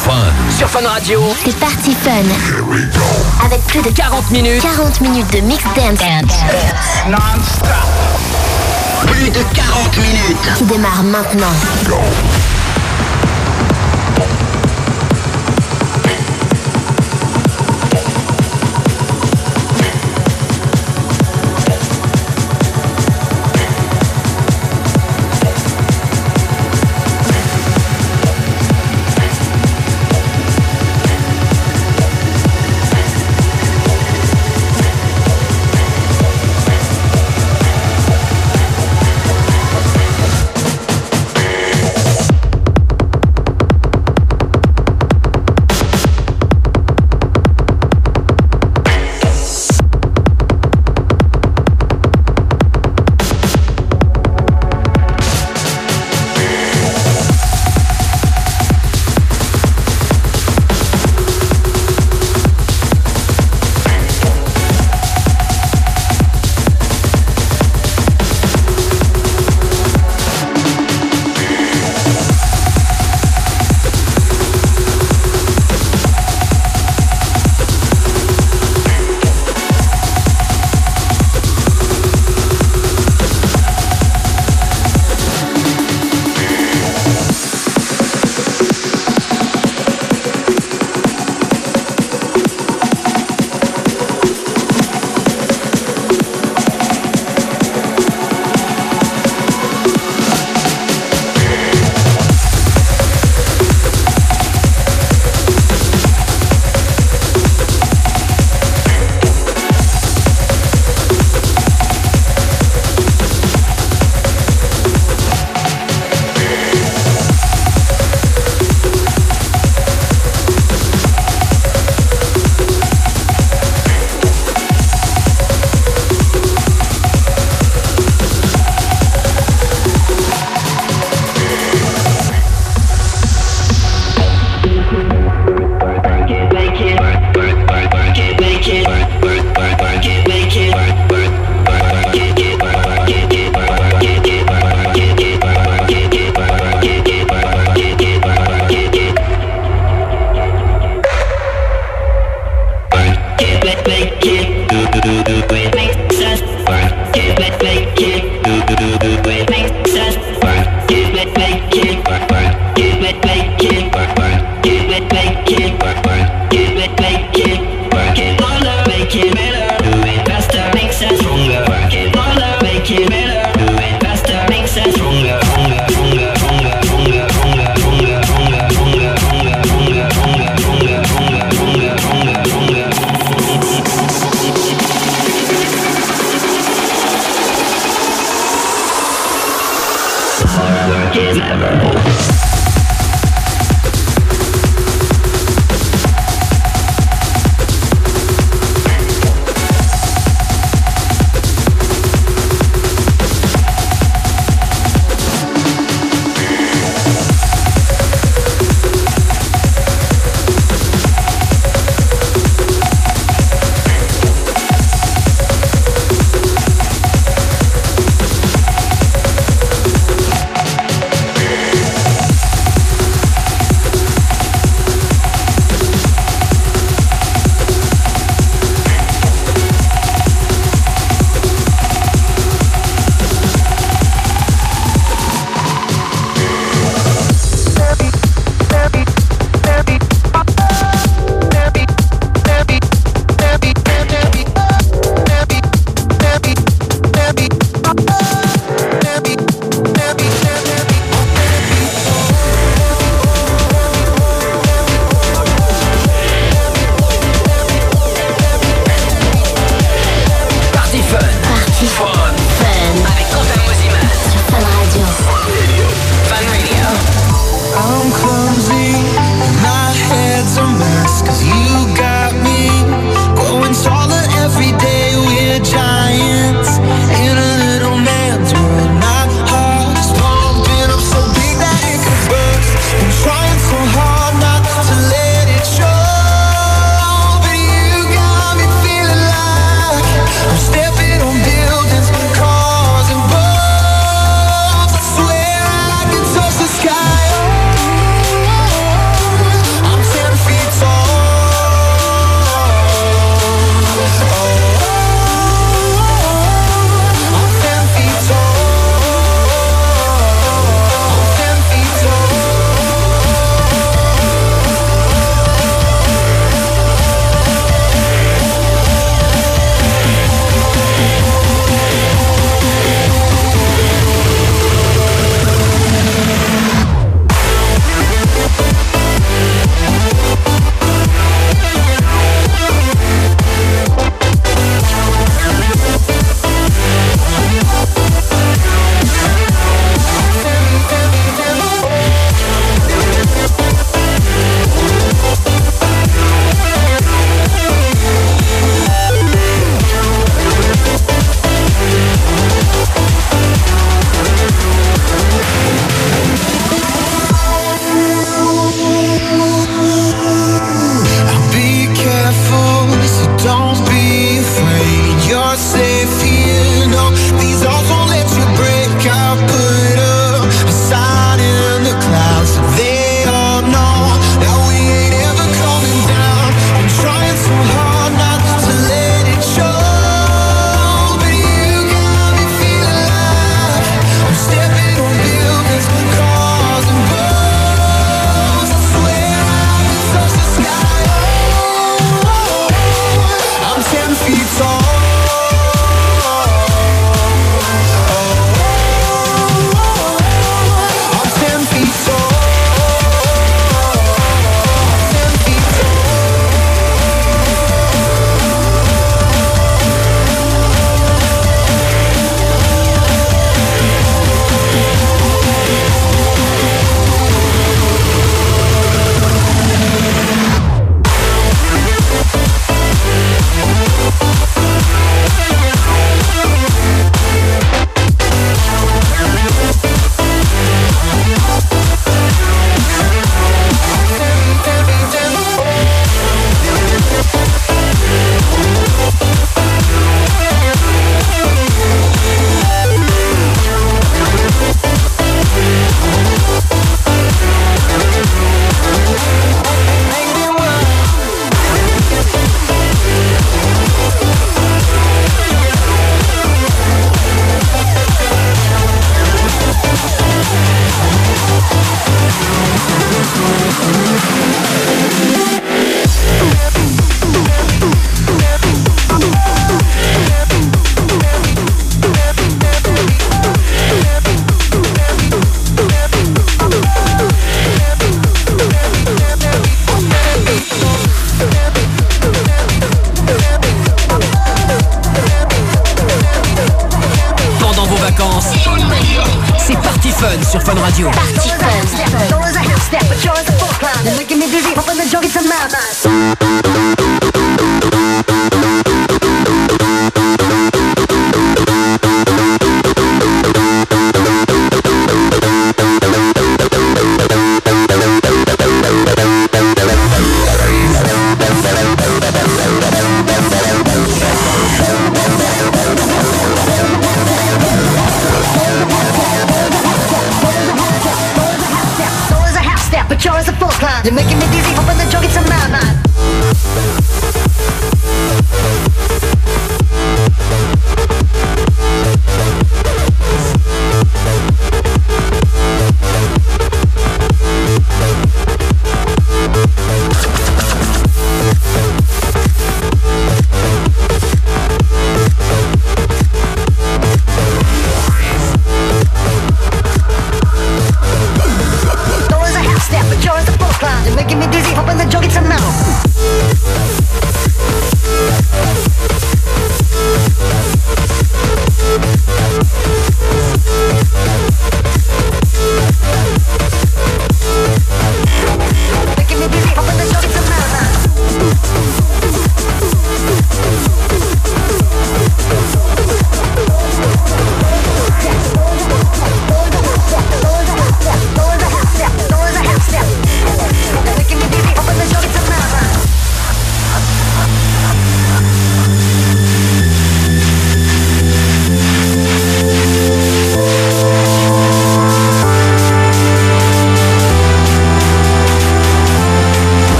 fun. Sur Fun Radio, C'est parti fun. Avec plus de 40 minutes. 40 minutes de mix dance Plus de 40 minutes. qui démarre maintenant. dance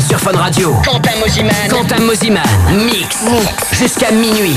sur Fun Radio. Quentin Moziman. Quentin Moziman. Mix. Mix. Jusqu'à minuit.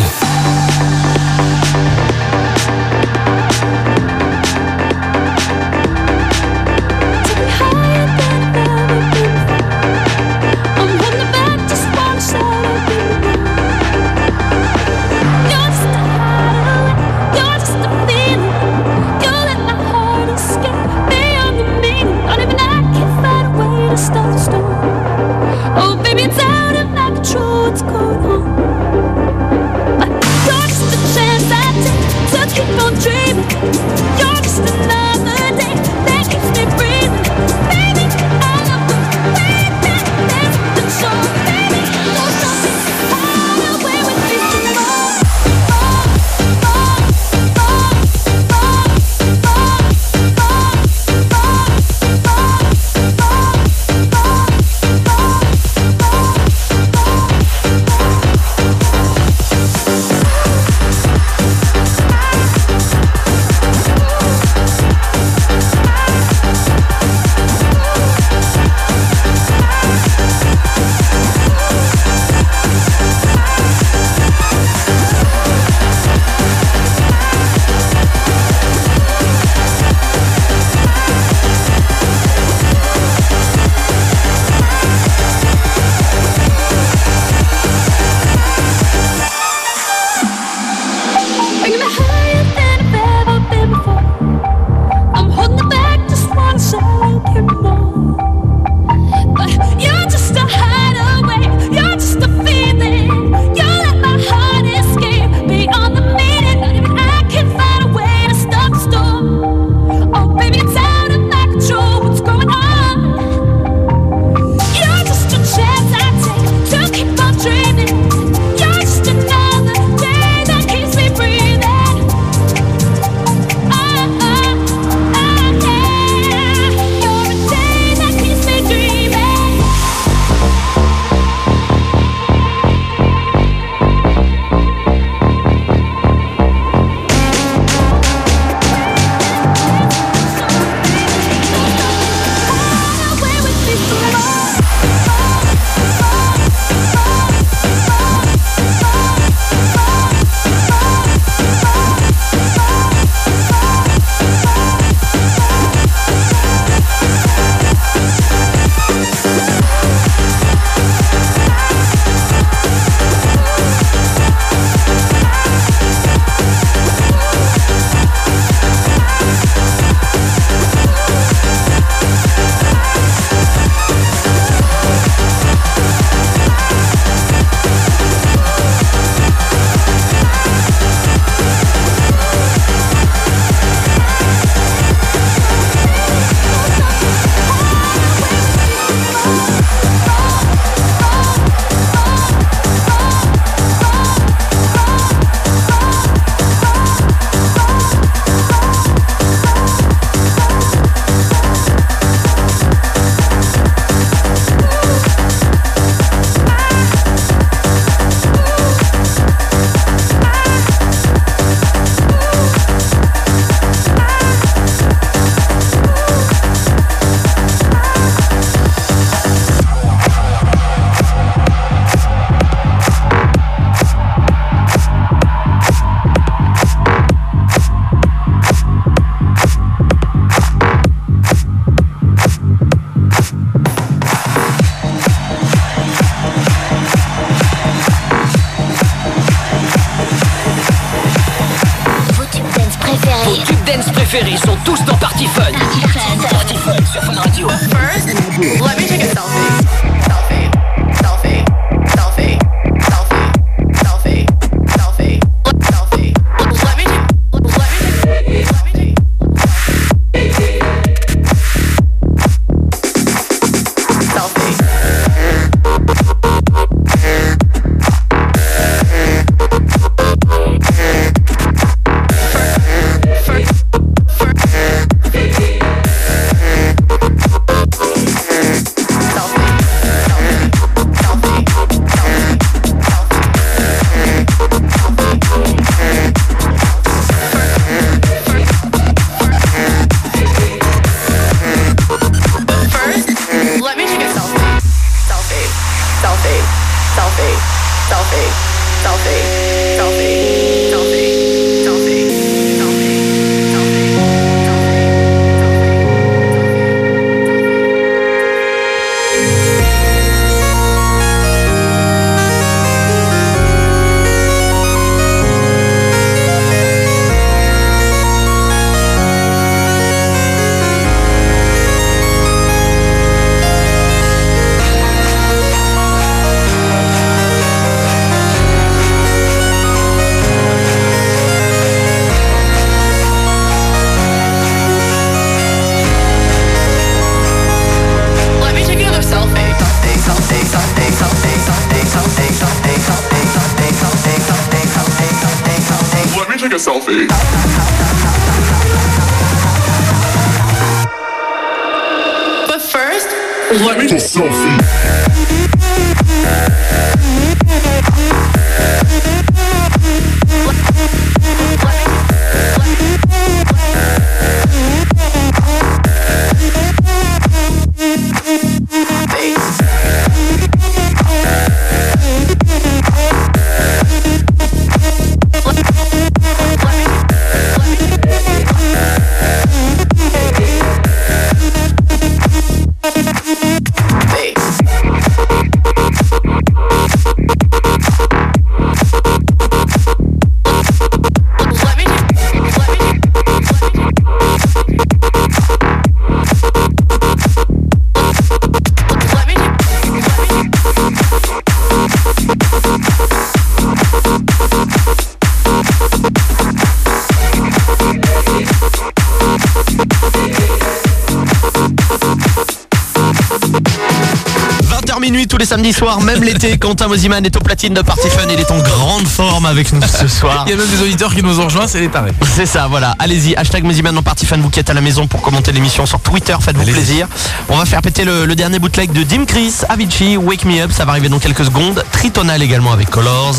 Soirs, même l'été, Quentin Mosiman est au platine de Party Fun, il est en grande forme avec nous ce soir. Il y a même des auditeurs qui nous ont rejoints, c'est les tarés. C'est ça, voilà. Allez-y, hashtag Mosiman dans Party Fun, vous qui êtes à la maison pour commenter l'émission sur Twitter, faites-vous plaisir. On va faire péter le, le dernier bootleg de Dim Chris, Avicii, Wake Me Up, ça va arriver dans quelques secondes. Tritonal également avec Colors,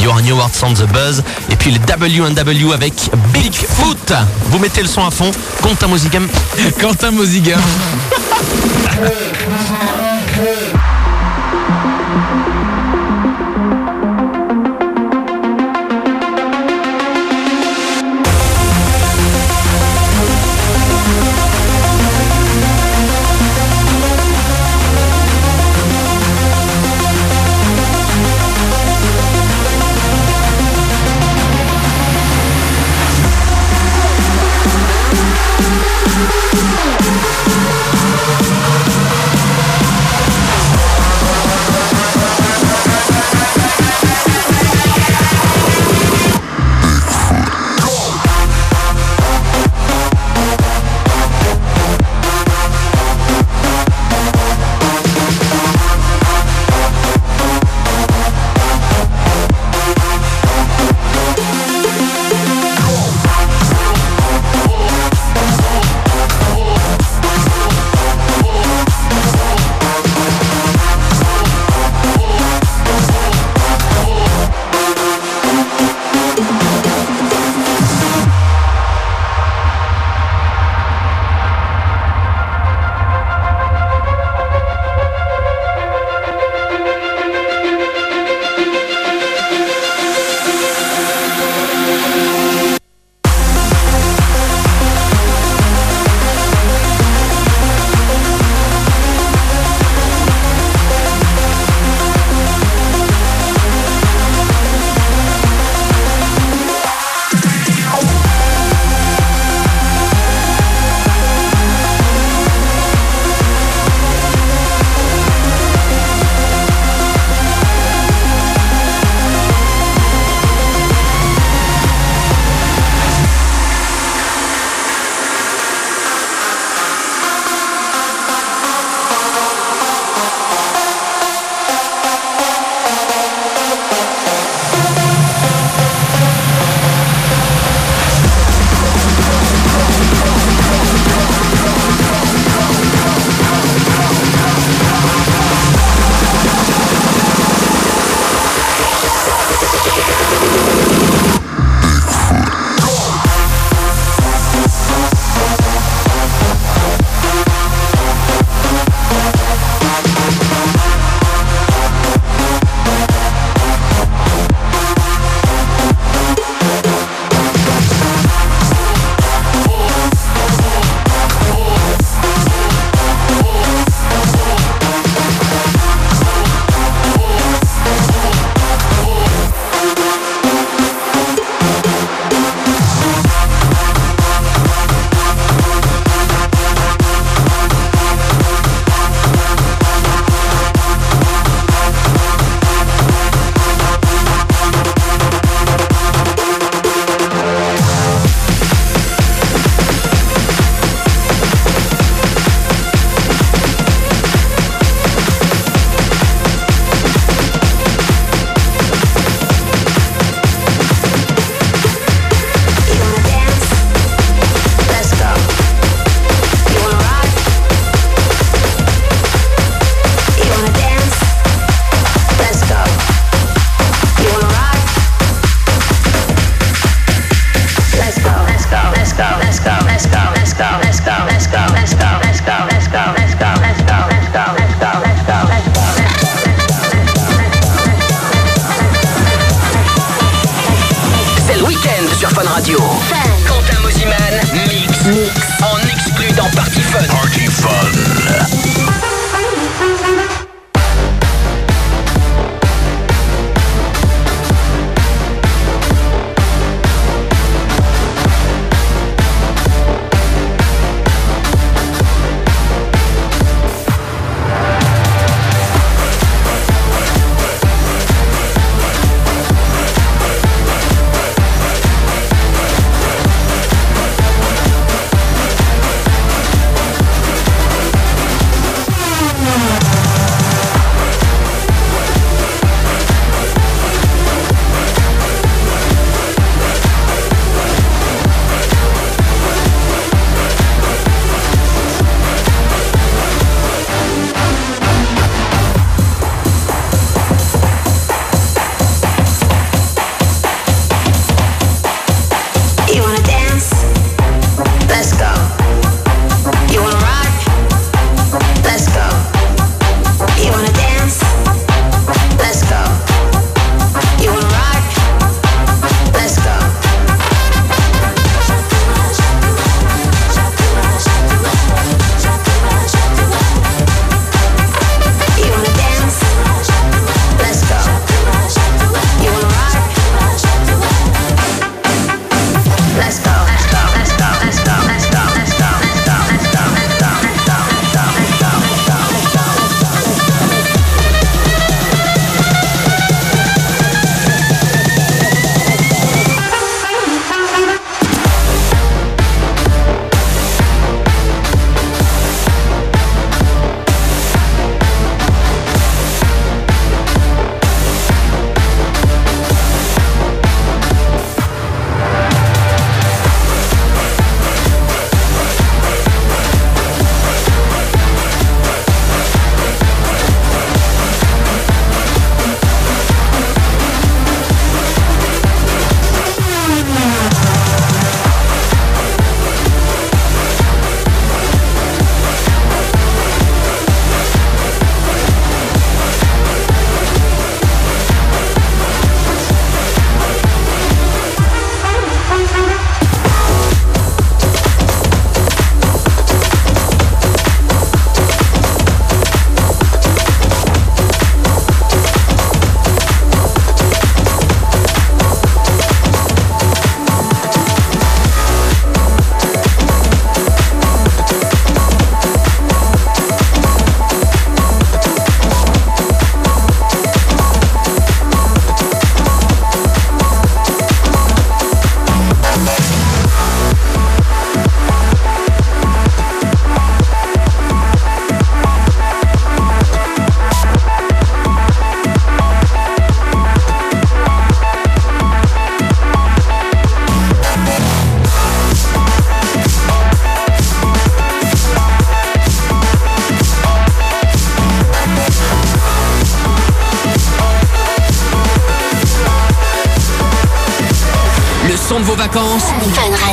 Your New World Sound the Buzz, et puis les W&W avec Bigfoot. Vous mettez le son à fond, Quentin Mosiman. Quentin Moziga.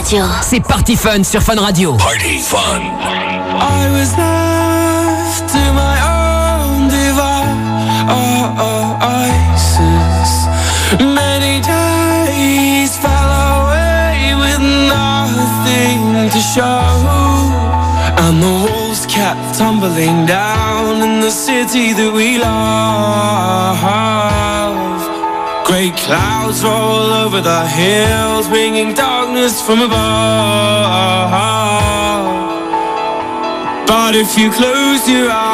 Radio. C'est Party Fun sur Fun Radio. Party Fun. I was left to my own. Many days fell away with nothing to show. And the walls kept tumbling down in the city that we love. Great clouds roll over the hills, bringing from above. But if you close your eyes,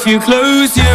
if you close your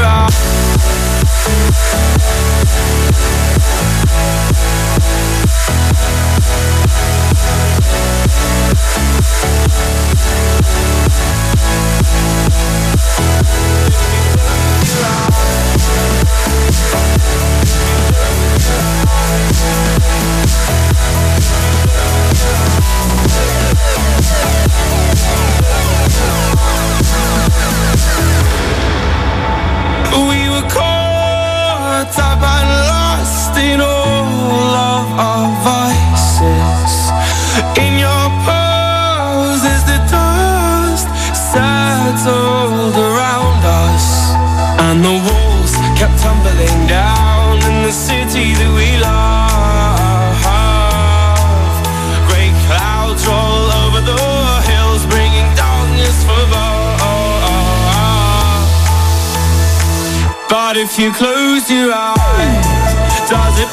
if you close your eyes? Does it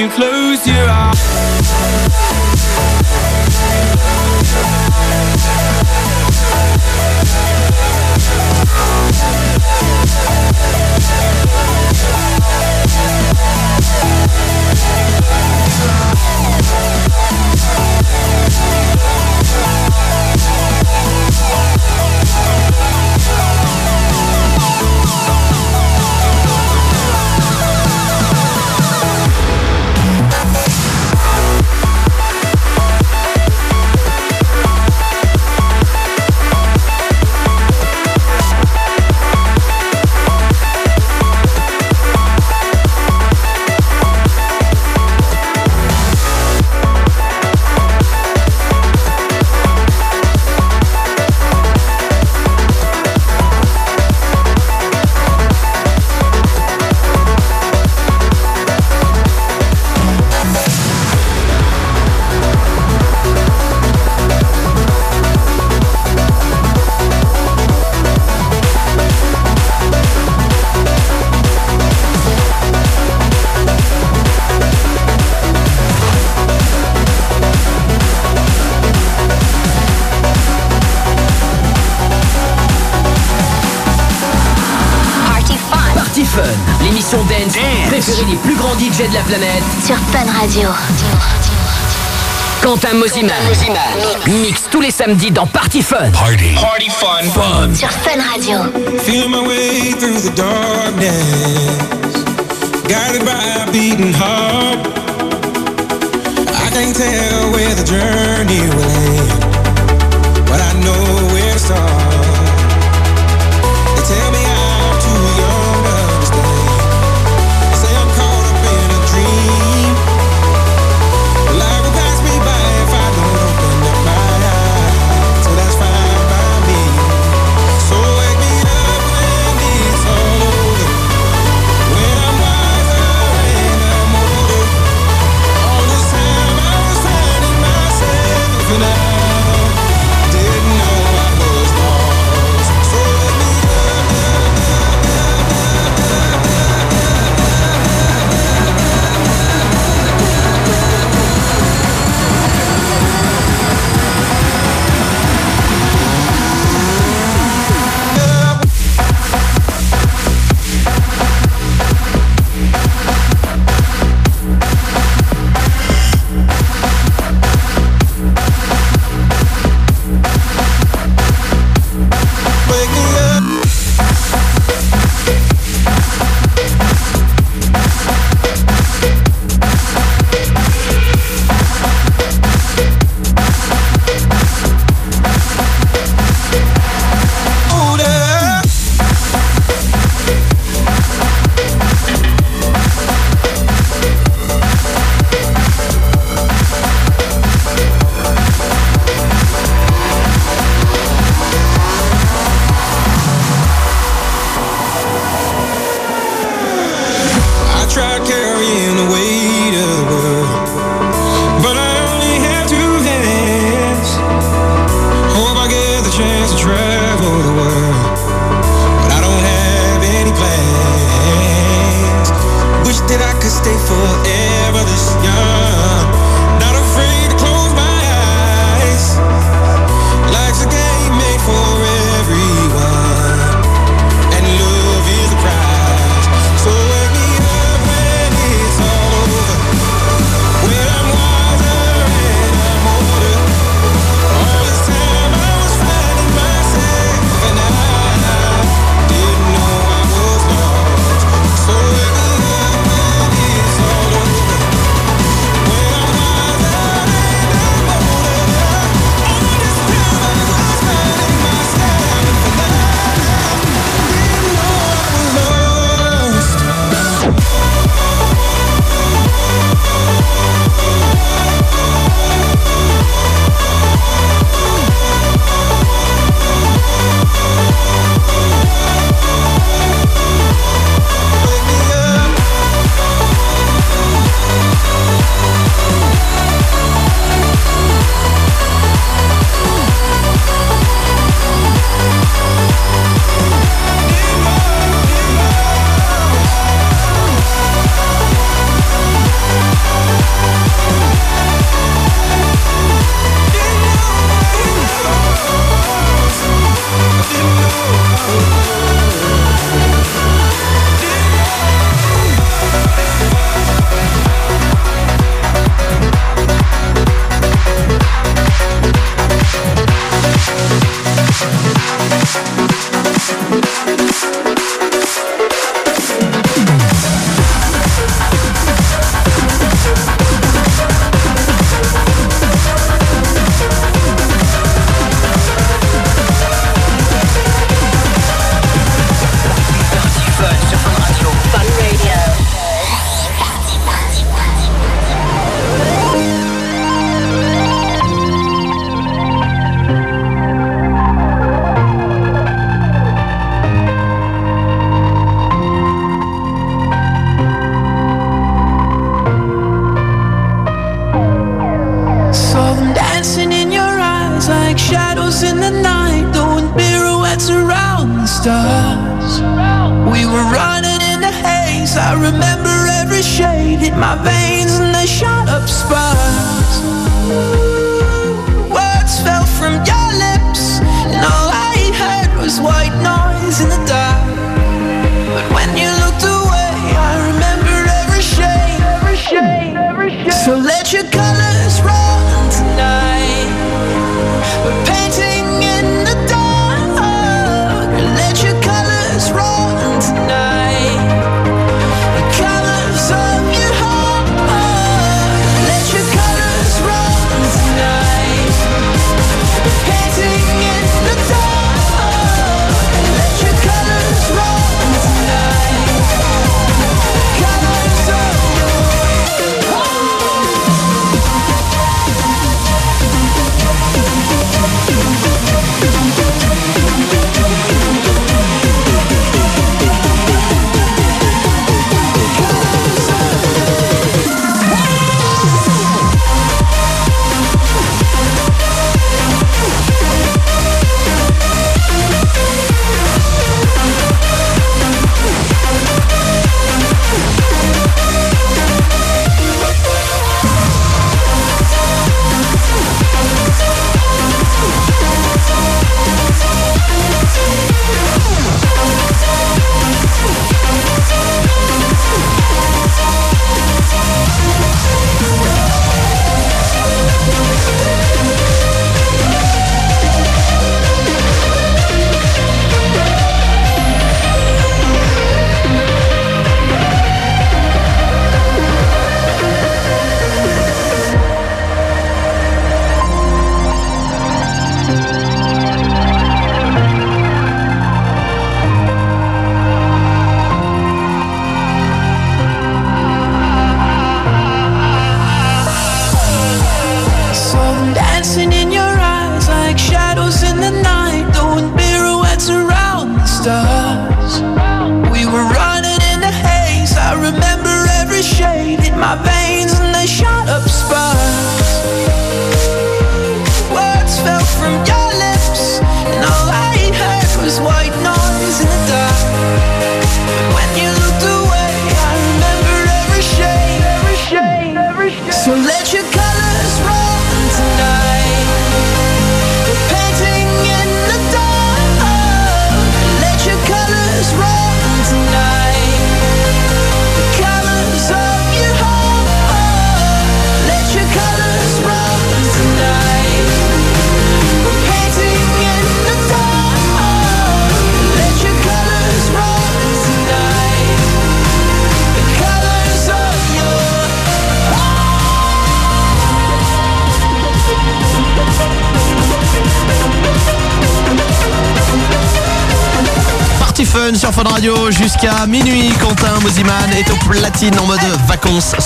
you close your eyes. Mozima. Mix tous les samedis dans Party Fun. Party. Party fun. fun. Sur Fun Radio. Feel my way through the darkness. Guided by a beating heart. I can't tell where the journey will end.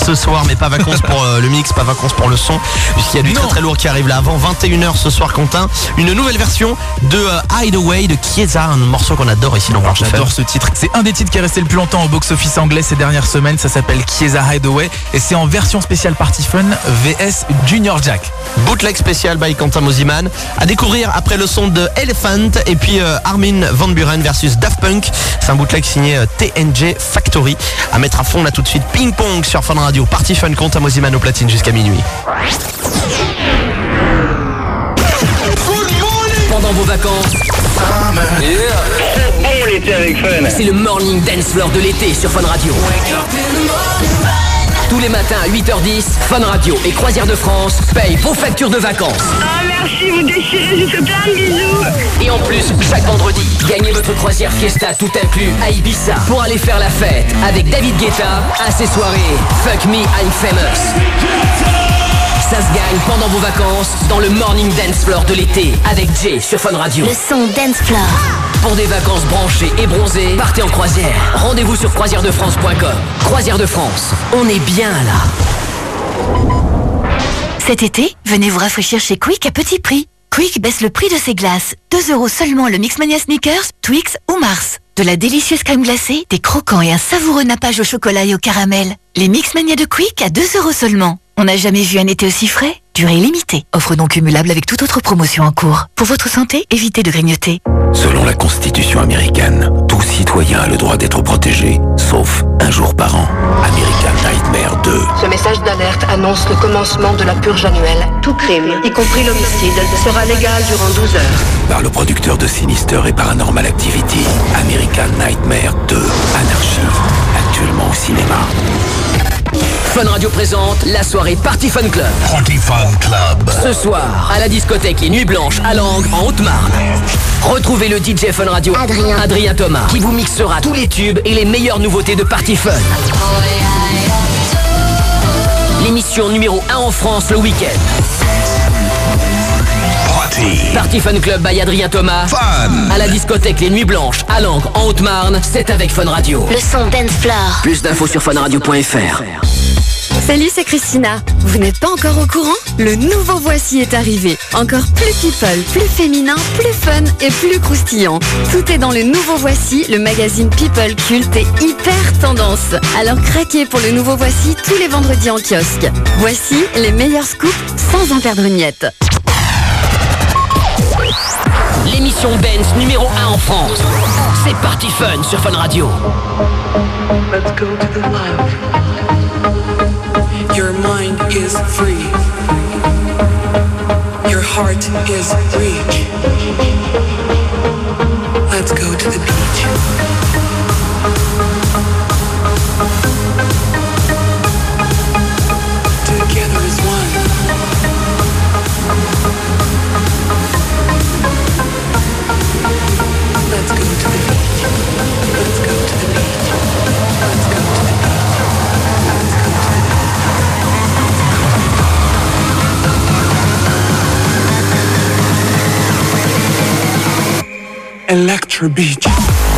Ce soir, mais pas vacances pour euh, le mix, pas vacances pour le son, puisqu'il y a du très très lourd qui arrive là avant 21h ce soir, Quentin. Une nouvelle version de euh, Hideaway de Chiesa, un morceau qu'on adore ici dans Blanche. J'adore ce titre. C'est un des titres qui est resté le plus longtemps au box-office anglais ces dernières semaines. Ça s'appelle Chiesa Hideaway et c'est en version spéciale Party Fun VS Junior Jack. Bootleg spécial by Quentin Moziman. À découvrir après le son de Elephant et puis euh, Armin Van Buren versus Daft Punk. C'est un bootleg signé euh, TNG Factory. À mettre à fond là tout de suite. Ping Pong sur Fun Radio. Party Fun Quentin Moziman au platine jusqu'à minuit. Pendant vos vacances. Bon l'été avec Fun. C'est le morning dance floor de l'été sur Fun Radio. Tous les matins à 8h10, Fun Radio et Croisière de France payent vos factures de vacances. Ah merci, vous déchirez, je vous fais plein de bisous. Et en plus, chaque vendredi, gagnez votre croisière Fiesta tout inclus à Ibiza pour aller faire la fête avec David Guetta à ses soirées Fuck Me I'm Famous. Ça se gagne pendant vos vacances dans le Morning Dance Floor de l'été avec Jay sur Fun Radio. Le son Dance Floor. Pour des vacances branchées et bronzées, partez en croisière. Rendez-vous sur croisièredefrance.com. Croisière de France, on est bien là. Cet été, venez vous rafraîchir chez Quick à petit prix. Quick baisse le prix de ses glaces. 2 euros seulement le Mixmania Sneakers, Twix ou Mars. De la délicieuse crème glacée, des croquants et un savoureux nappage au chocolat et au caramel. Les Mixmania de Quick à 2 euros seulement. On n'a jamais vu un été aussi frais. Durée limitée. Offre non cumulable avec toute autre promotion en cours. Pour votre santé, évitez de grignoter. Selon la Constitution américaine, tout citoyen a le droit d'être protégé, sauf un jour par an. American Nightmare 2. Ce message d'alerte annonce le commencement de la purge annuelle. Tout crime, y compris l'homicide, sera légal durant 12 heures. Par le producteur de Sinister et Paranormal Activity, American Nightmare 2. Anarchie. Fun Radio présente la soirée Party Fun Club. Party Fun Club. Ce soir, à la discothèque Les Nuits Blanches à Langres, en Haute-Marne. Retrouvez le DJ Fun Radio Adrien. Adrien Thomas qui vous mixera tous les tubes et les meilleures nouveautés de Party Fun. L'émission numéro 1 en France le week-end. Party. Party Fun Club by Adrien Thomas. Fun. À la discothèque Les Nuits Blanches à Langres, en Haute-Marne, c'est avec Fun Radio. Le son Dance Floor. Plus d'infos sur funradio.fr. Salut, c'est Christina. Vous n'êtes pas encore au courant? Le nouveau Voici est arrivé. Encore plus people, plus féminin, plus fun et plus croustillant. Tout est dans le nouveau Voici, le magazine people culte et hyper tendance. Alors craquez pour le nouveau Voici tous les vendredis en kiosque. Voici les meilleurs scoops sans en perdre une miette. L'émission Benz numéro 1 en France. C'est Party Fun sur Fun Radio. Let's go to the love. Your mind is free. Your heart is weak. Let's go to the beach. Electro Beach.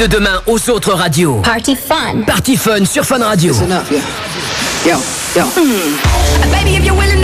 De demain aux autres radios. Party fun. Party Fun sur Fun Radio. Yo, yo. Baby, if you're willing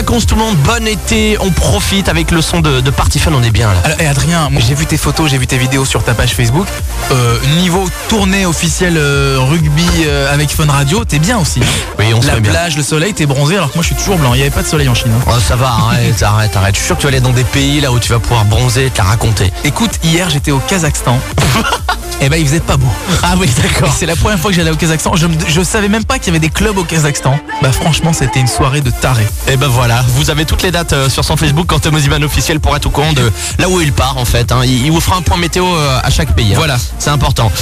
vacances tout le monde, bon été, on profite avec le son de, de Party Fun, on est bien là. Alors, et Adrien, moi, j'ai vu tes photos, j'ai vu tes vidéos sur ta page Facebook. Euh, niveau tournée officielle euh, rugby euh, avec Fun Radio, t'es bien aussi. Oui, on se La bien. plage, le soleil, t'es bronzé alors que moi je suis toujours blanc. Il n'y avait pas de soleil en Chine. hein. Oh, ça va, arrête, arrête, arrête. Je suis sûr que tu vas aller dans des pays là où tu vas pouvoir bronzer, te la raconter. Écoute, hier j'étais au Kazakhstan. Et ben il faisait pas beau. Ah oui, d'accord. C'est la première fois que j'allais au Kazakhstan. Je, savais même pas qu'il y avait des clubs au Kazakhstan. Bah franchement c'était une soirée de taré. Et ben voilà, vous avez toutes les dates euh, sur son Facebook quand Moziman officiel pour être au courant de là où il part en fait. hein. Il, il vous fera un point météo euh, à chaque pays. hein. Voilà. c'est important.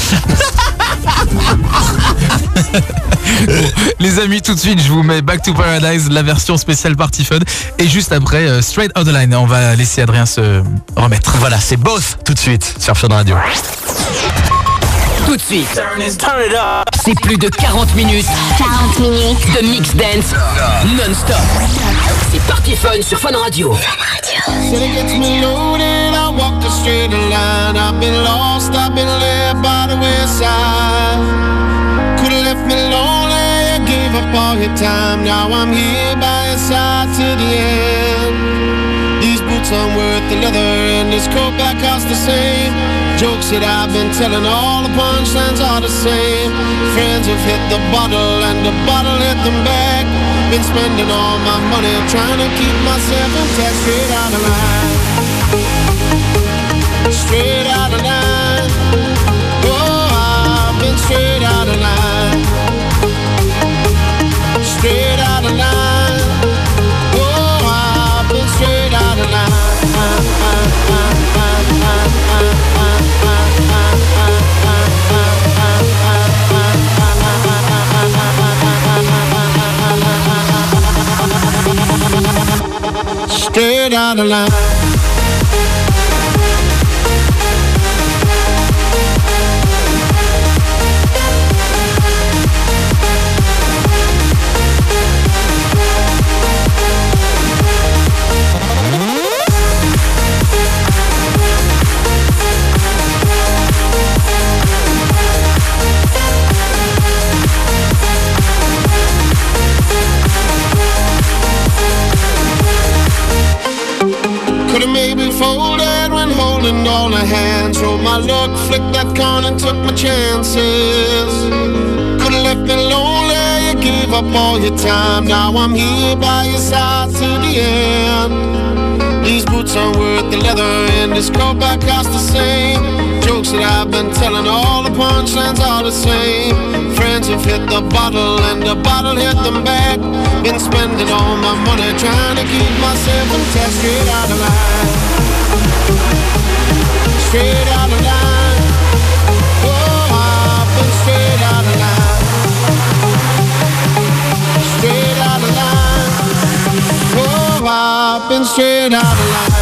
Les amis, tout de suite, je vous mets Back to Paradise, la version spéciale Party Fun. Et juste après, euh, Straight Out the Line. On va laisser Adrien se remettre. Voilà, c'est Both tout de suite sur Fun Radio. Tout de suite, c'est plus de 40 minutes. 40 minutes. de mix dance. Non-stop. C'est Party Fun sur Fun Radio. City gets me loaded, I walk the straight line. I've been lost, I've been led by the wayside. Could've left me lonely, you gave up all your time. Now I'm here by your side to the end. These boots aren't worth the leather, and this coat back costs the same. Jokes that I've been telling, all the punchlines are the same. Friends have hit the bottle, and the bottle hit them back. Been spending all my money trying to keep myself intact, straight out of line. Straight out of line. Oh, I've been straight out of line. Straight out of line. Line. Straight out of line. My luck, flicked that coin and took my chances. Could've left me lonely, you gave up all your time. Now I'm here by your side to the end. These boots aren't worth the leather, and this coat back costs the same. Jokes that I've been telling, all the punchlines are the same. Friends have hit the bottle, and the bottle hit them back. Been spending all my money trying to keep myself intact, straight out of line. Straight out of line. Oh, I've been straight line. Straight line. Oh, I've been straight out of line.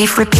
safe repeat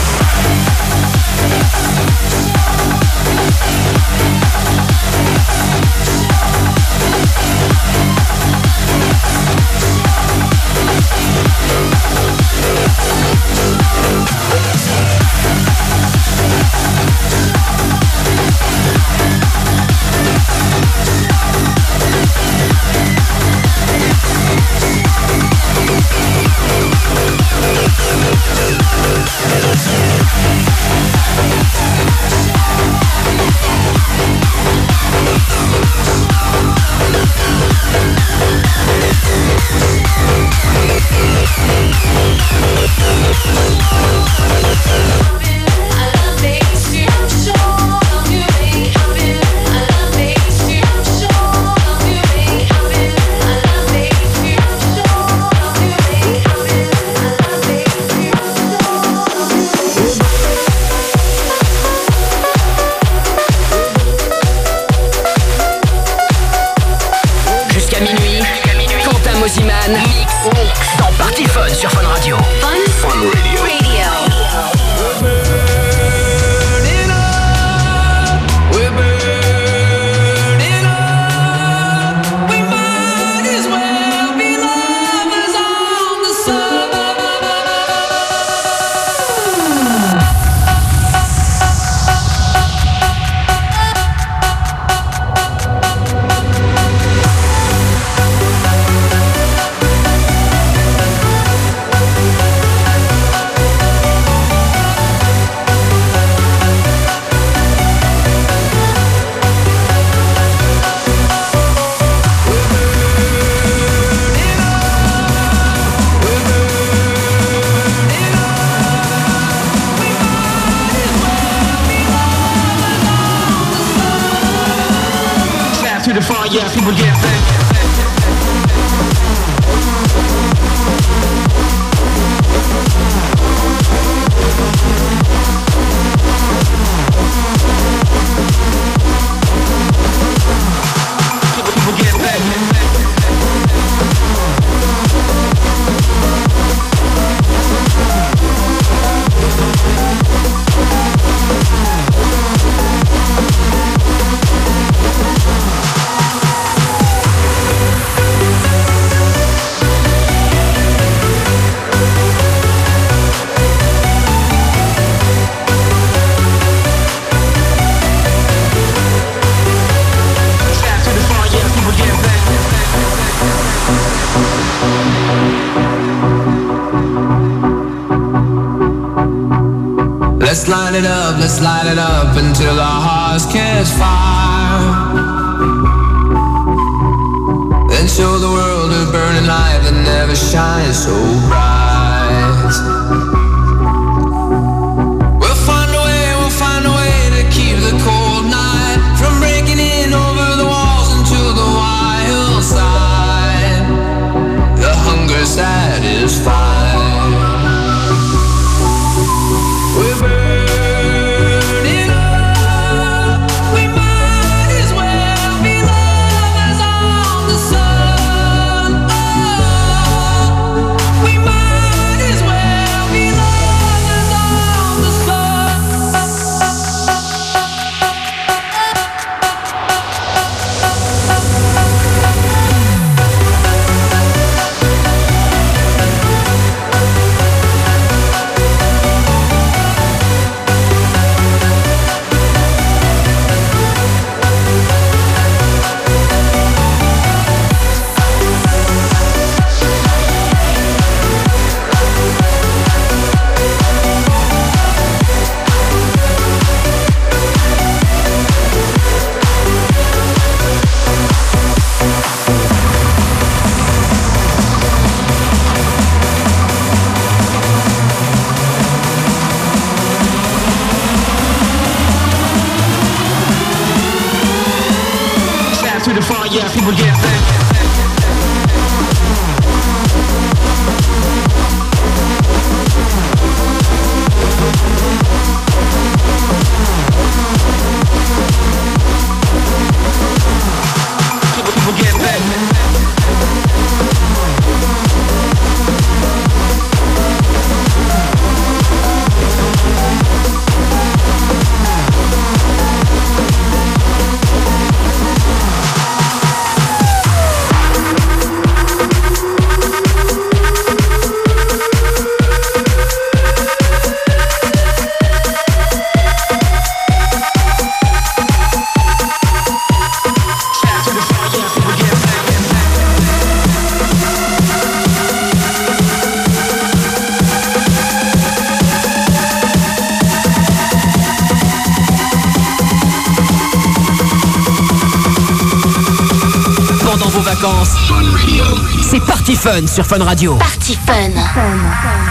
Fun sur Fun Radio. Party Fun. We're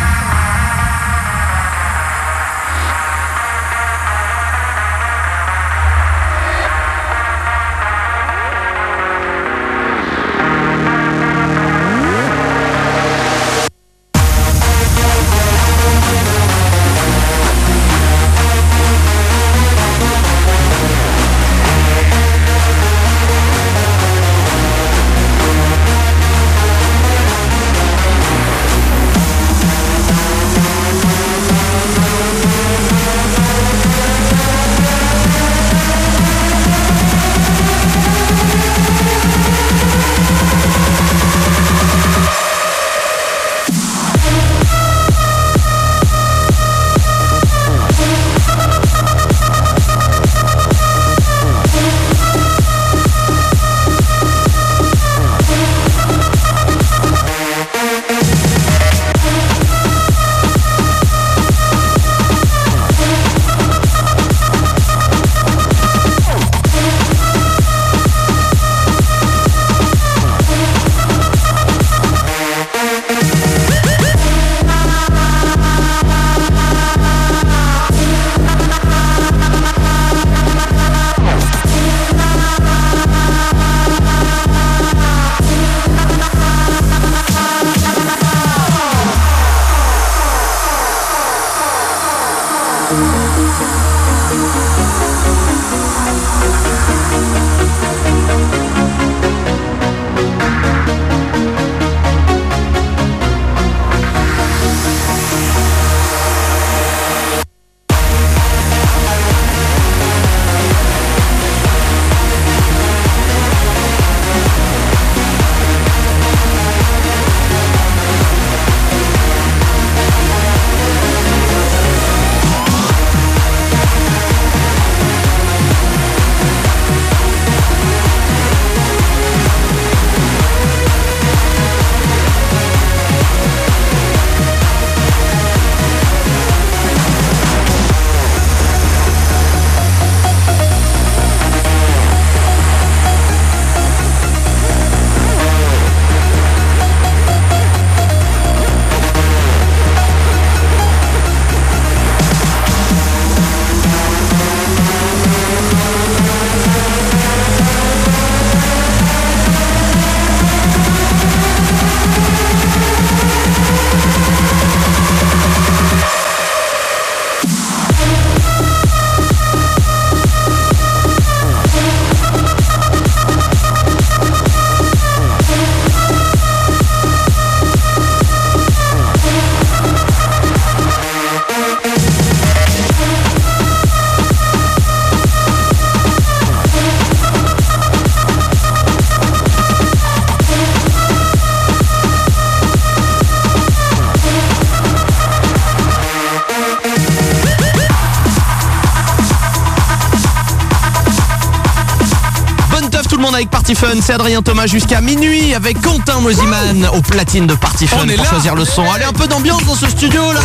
Fun, c'est Adrien Thomas jusqu'à minuit avec Quentin Mosiman au platine de Party Fun On est pour là. choisir le son. Allez, un peu d'ambiance dans ce studio là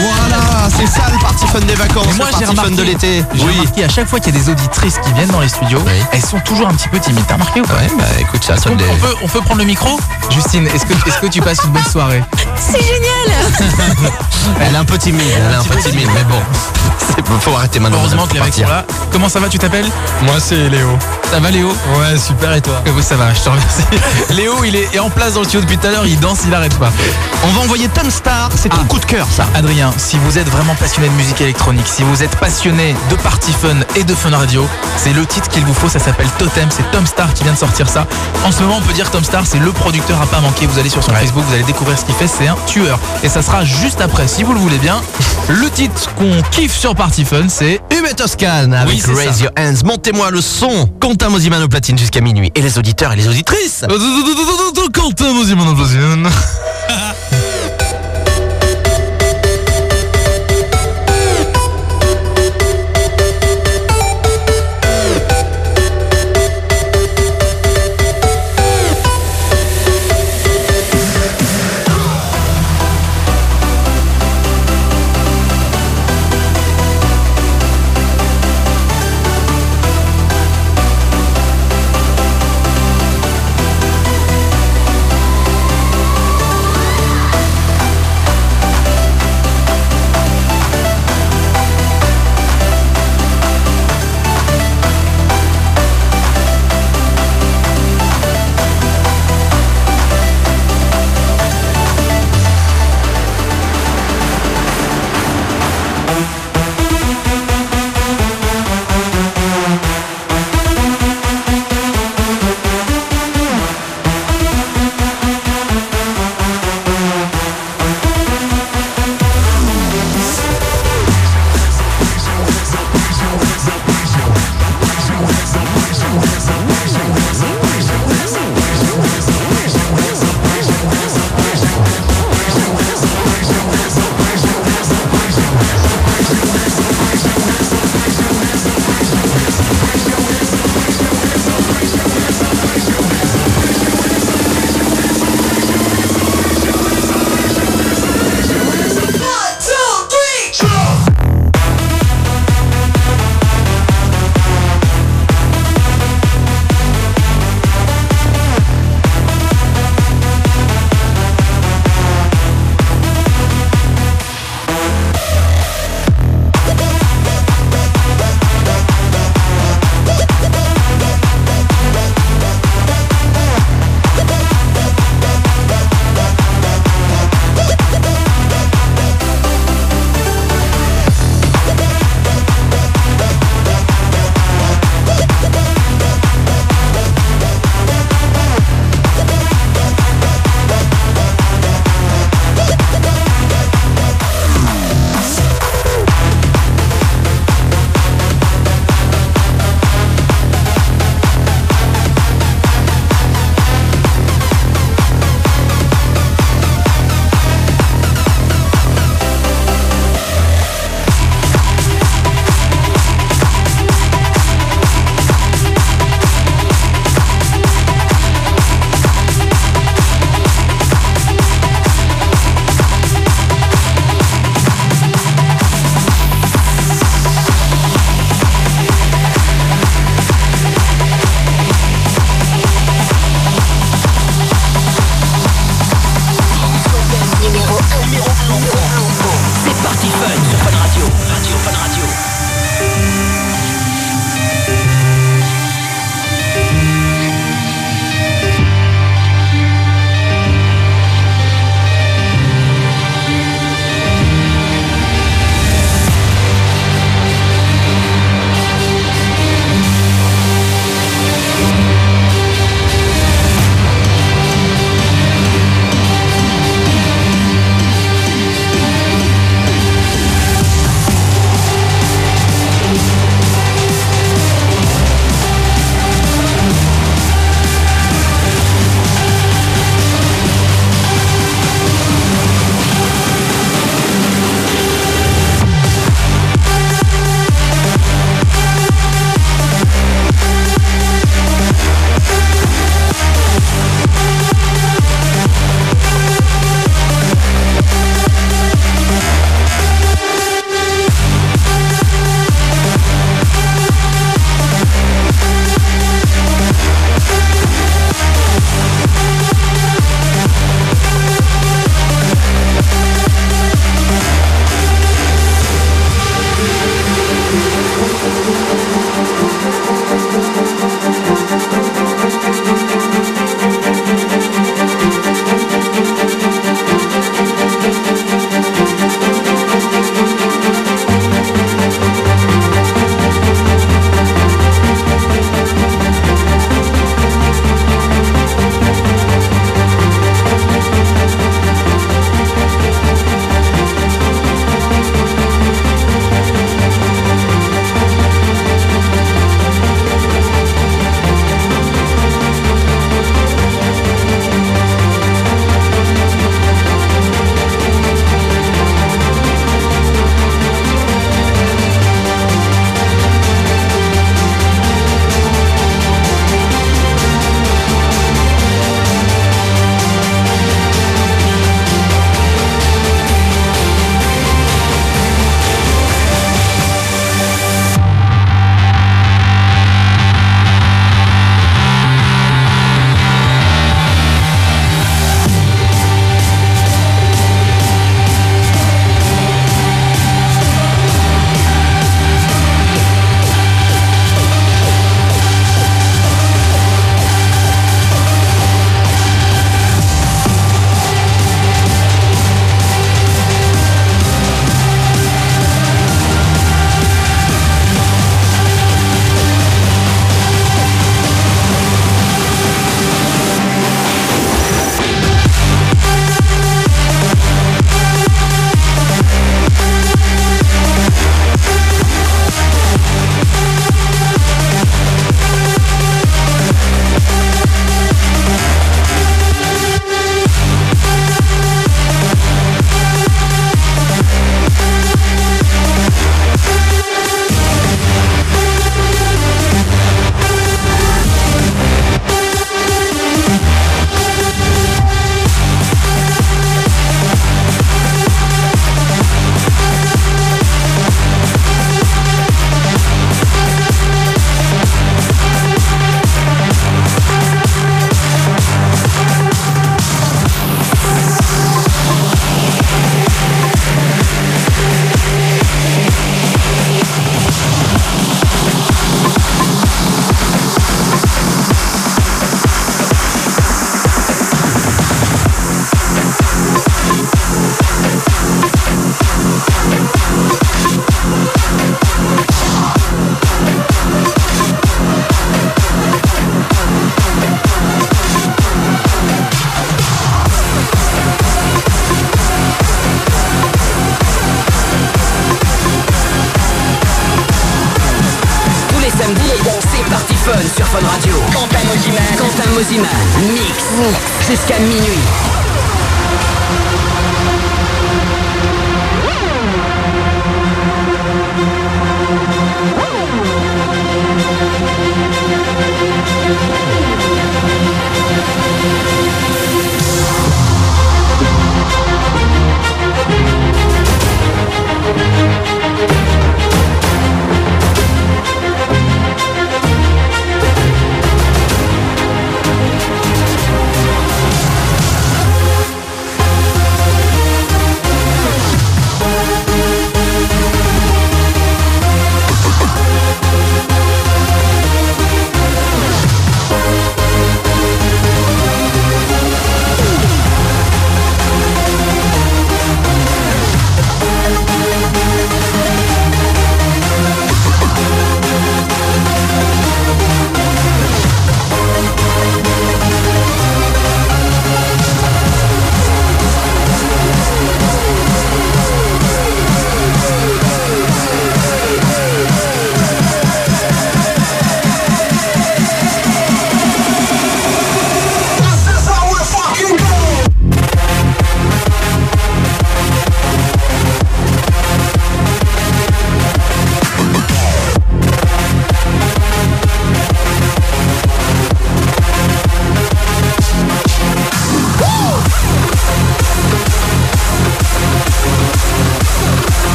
Voilà, c'est ça le Party Fun des vacances, moi le j'ai Party Fun de l'été. j'ai remarqué à chaque fois qu'il y a des auditrices qui viennent dans les studios, elles sont toujours un petit peu timides. T'as remarqué ou pas? Ouais, bah écoute, ça, ça on, me dé- on peut, on peut prendre le micro? Justine, est-ce que, tu passes une bonne soirée? C'est génial Elle est un peu timide, elle est un peu timide, mais bon, c'est faut arrêter maintenant. Heureusement que les mecs sont là. Comment ça va, tu t'appelles? Moi c'est Léo. Ça va Léo Ouais, super et toi Euh, oui, ça va, je te remercie. Léo, il est en place dans le studio depuis tout à l'heure, il danse, il arrête pas. On va envoyer Tom Star, c'est ton Ah. coup de cœur ça. Adrien, si vous êtes vraiment passionné de musique électronique, si vous êtes passionné de Party Fun et de Fun Radio, c'est le titre qu'il vous faut, ça s'appelle Totem, c'est Tom Star qui vient de sortir ça. En ce moment, on peut dire Tom Star, c'est le producteur à pas manquer. Vous allez sur son Facebook, vous allez découvrir ce qu'il fait, c'est un tueur. Et ça sera juste après, si vous le voulez bien. Le titre qu'on kiffe sur Party Fun, c'est Humet Toscan avec Oui, Raise ça. Your Hands. Montez-moi le son. Quentin Mosiman au platine jusqu'à minuit. Et les auditeurs et les auditrices. Quentin Mosiman en platine.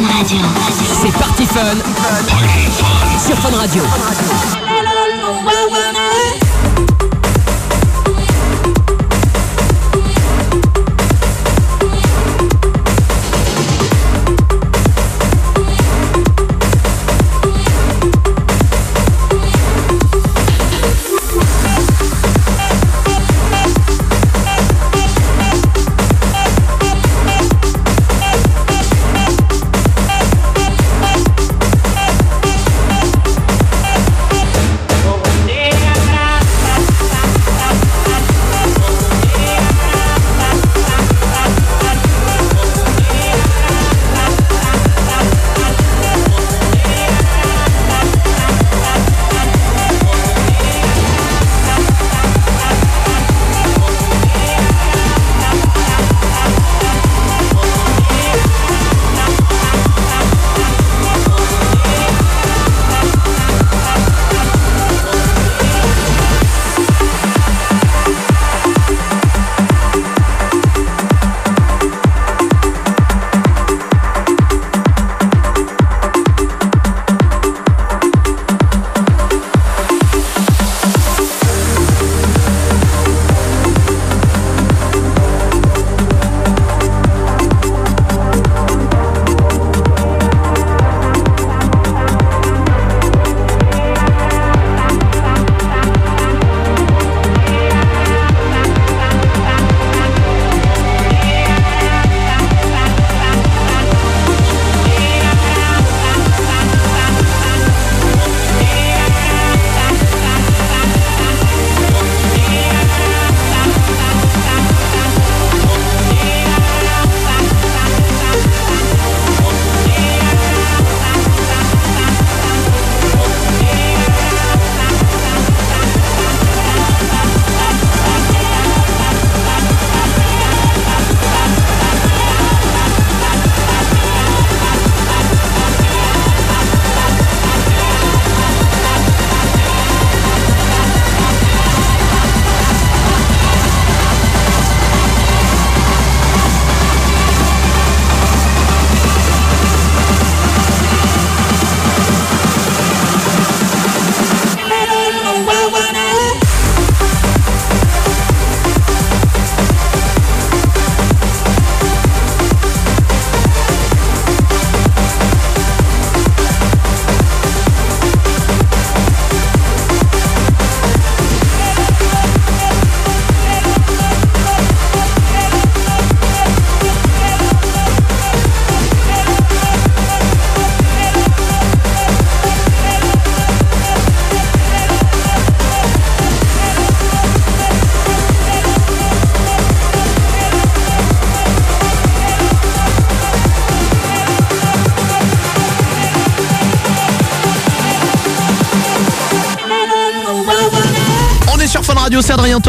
Vacances. C'est Party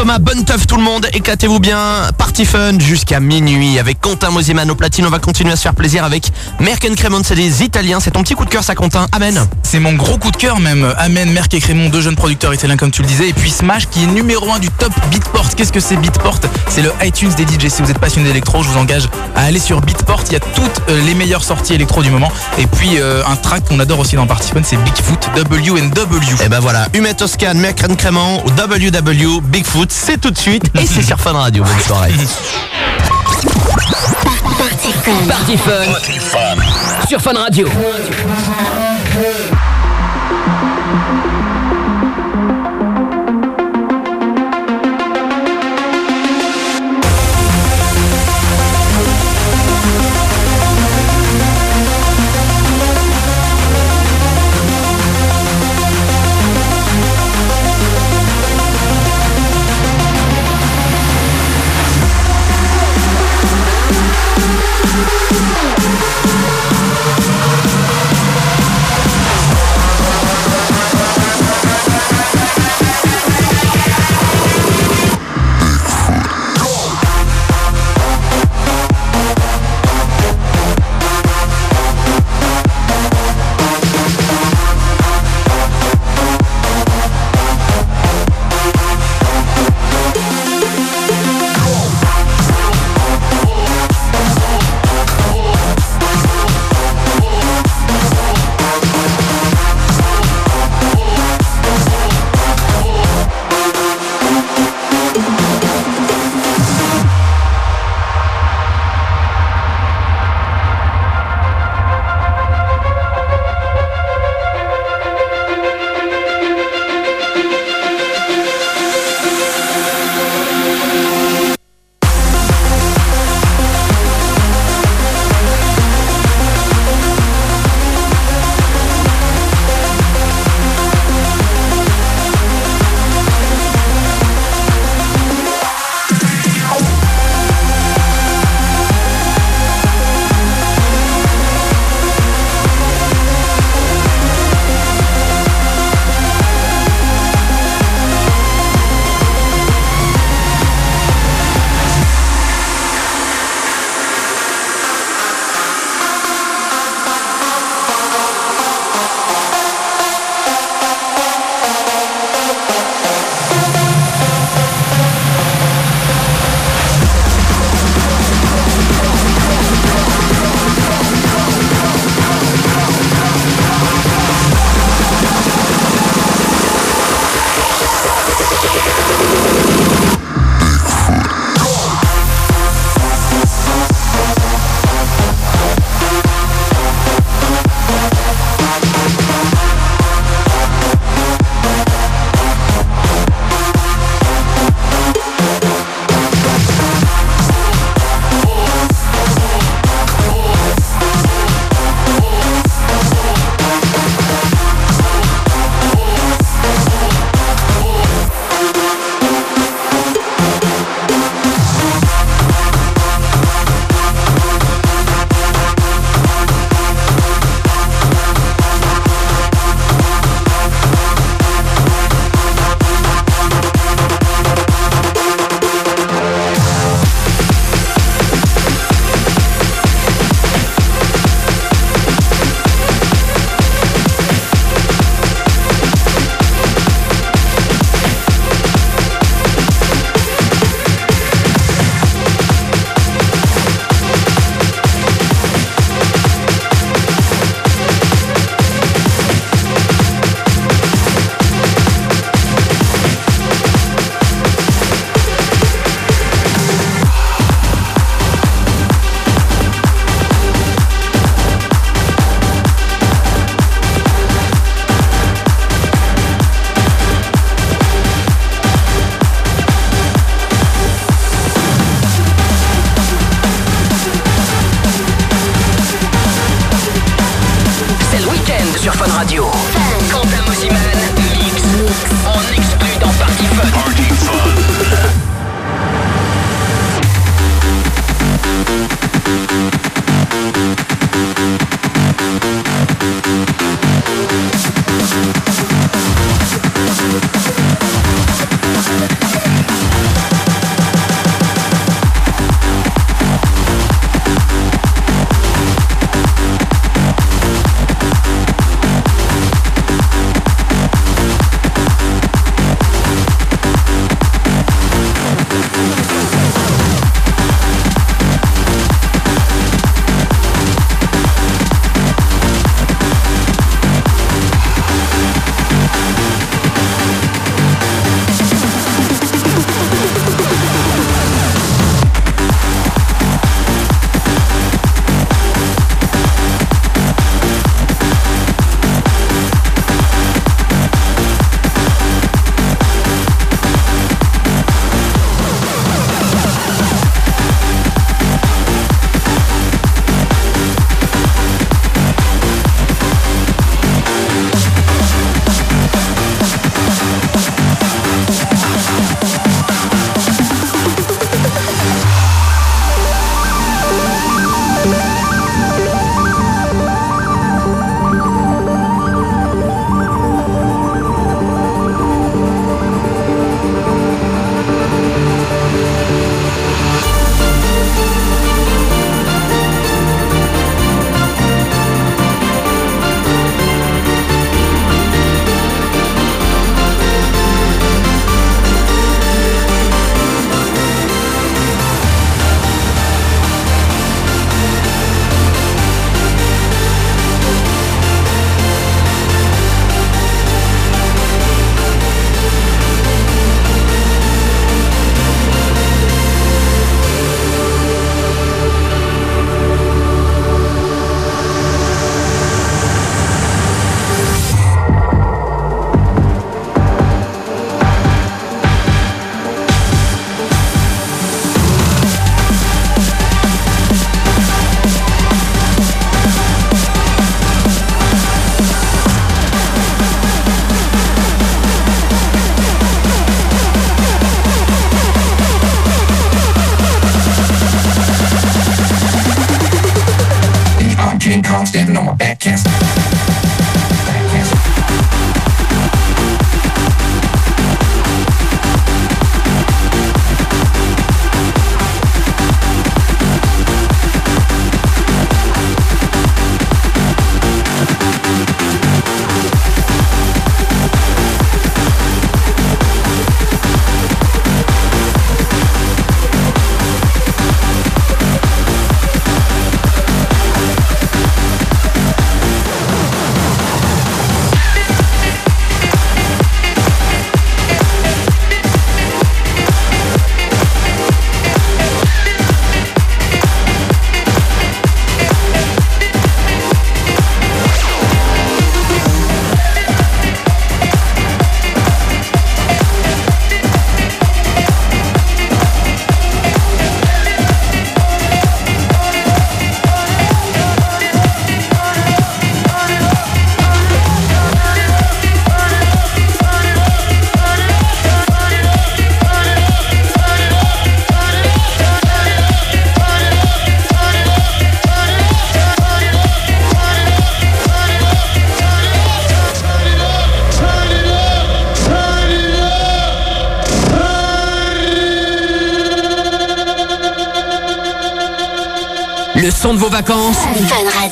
Thomas. Bonne teuf tout le monde. Éclatez-vous bien. Party Fun jusqu'à minuit avec Quentin Mosiman au platine. On va continuer à se faire plaisir avec Merck Crémont. C'est des Italiens. C'est ton petit coup de cœur, ça, Quentin. Amen. C'est mon gros coup de cœur même. Amen, Merck et Crémont, deux jeunes producteurs italiens comme tu le disais. Et puis Smash qui est numéro 1 du top Beatport. Qu'est-ce que c'est Beatport C'est le iTunes des DJ. Si vous êtes passionné d'électro, je vous engage à aller sur Beatport. Il y a toutes euh, les meilleures sorties électro du moment. Et puis euh, un track qu'on adore aussi dans Party Fun, c'est Bigfoot, W&W. Et ben voilà, Humet Toscan, Merck Crémont, WW, Bigfoot, c'est tout de suite. Et c'est sur Fun Radio. Bonne soirée. Party Fun. Sur Fun Radio.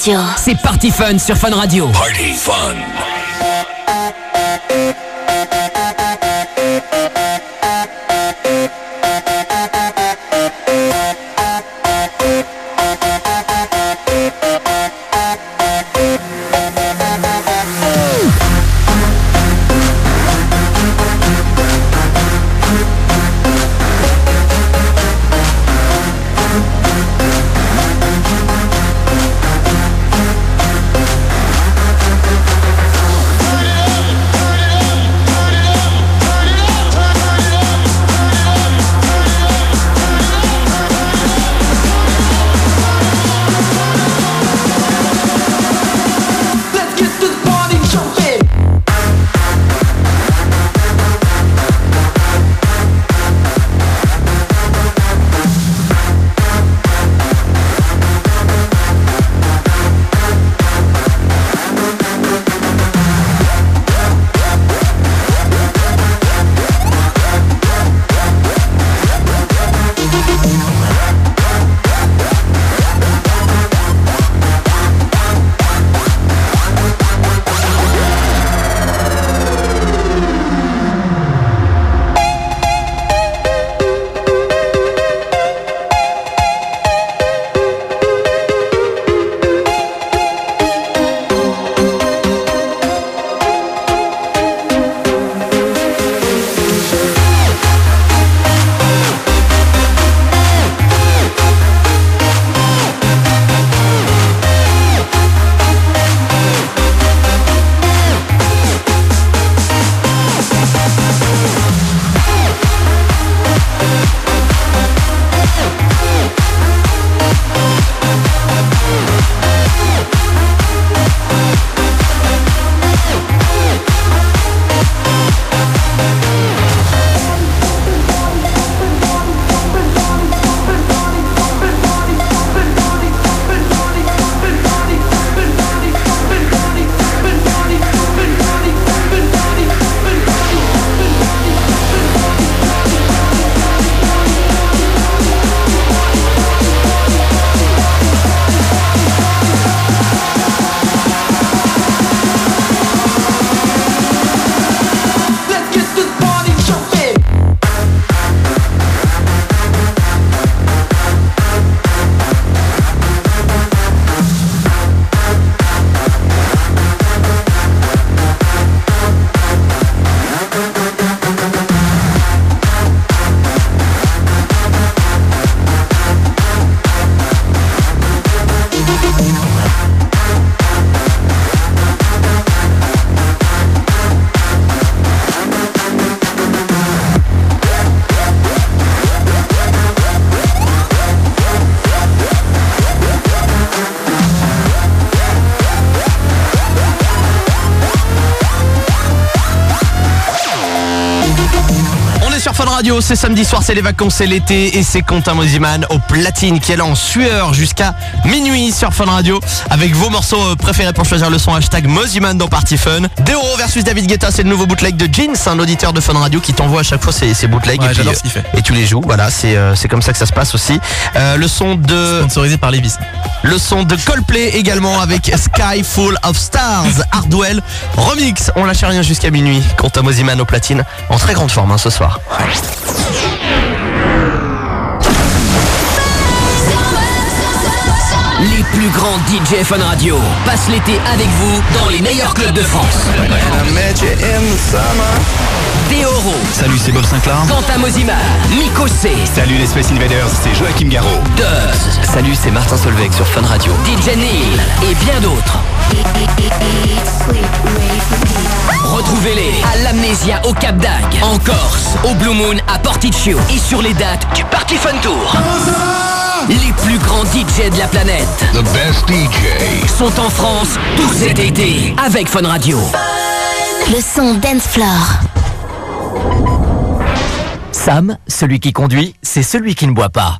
Radio. C'est Party Fun sur Fun Radio. Party Fun. Fun Radio, c'est samedi soir, c'est les vacances, c'est l'été et c'est Quentin Mosiman au platine qui est là en sueur jusqu'à minuit sur Fun Radio avec vos morceaux euh, préférés pour choisir le son hashtag Mosiman dans Party Fun. Deoro versus David Guetta, c'est le nouveau bootleg de Jeans, un auditeur de Fun Radio qui t'envoie à chaque fois ses, ses bootlegs Ouais, et, puis, ce fait. et tu les joues. Voilà, c'est euh, c'est comme ça que ça se passe aussi. Euh, le son de Sponsorisé par Levis. le son de Coldplay également avec Sky Full of Stars, Hardwell remix. On lâche rien jusqu'à minuit. Quentin Mosiman au platine en très grande forme hein, ce soir. Plus grands DJ Fun Radio passent l'été avec vous dans les meilleurs clubs de France. Deoro, Salut, c'est Bob Sinclair. Quentin Mosiman, Miko C, Salut les Space Invaders, c'est Joachim Garraud. Duz, Salut, c'est Martin Solveig sur Fun Radio. DJ Neil et bien d'autres. Retrouvez-les à l'Amnésia au Cap d'Agde, en Corse, au Blue Moon à Porticcio et sur les dates du Party Fun Tour. Grands DJ de la planète The best DJ. sont en France tout cet été avec Fun Radio. Le son Dance Floor. Sam, celui qui conduit, c'est celui qui ne boit pas.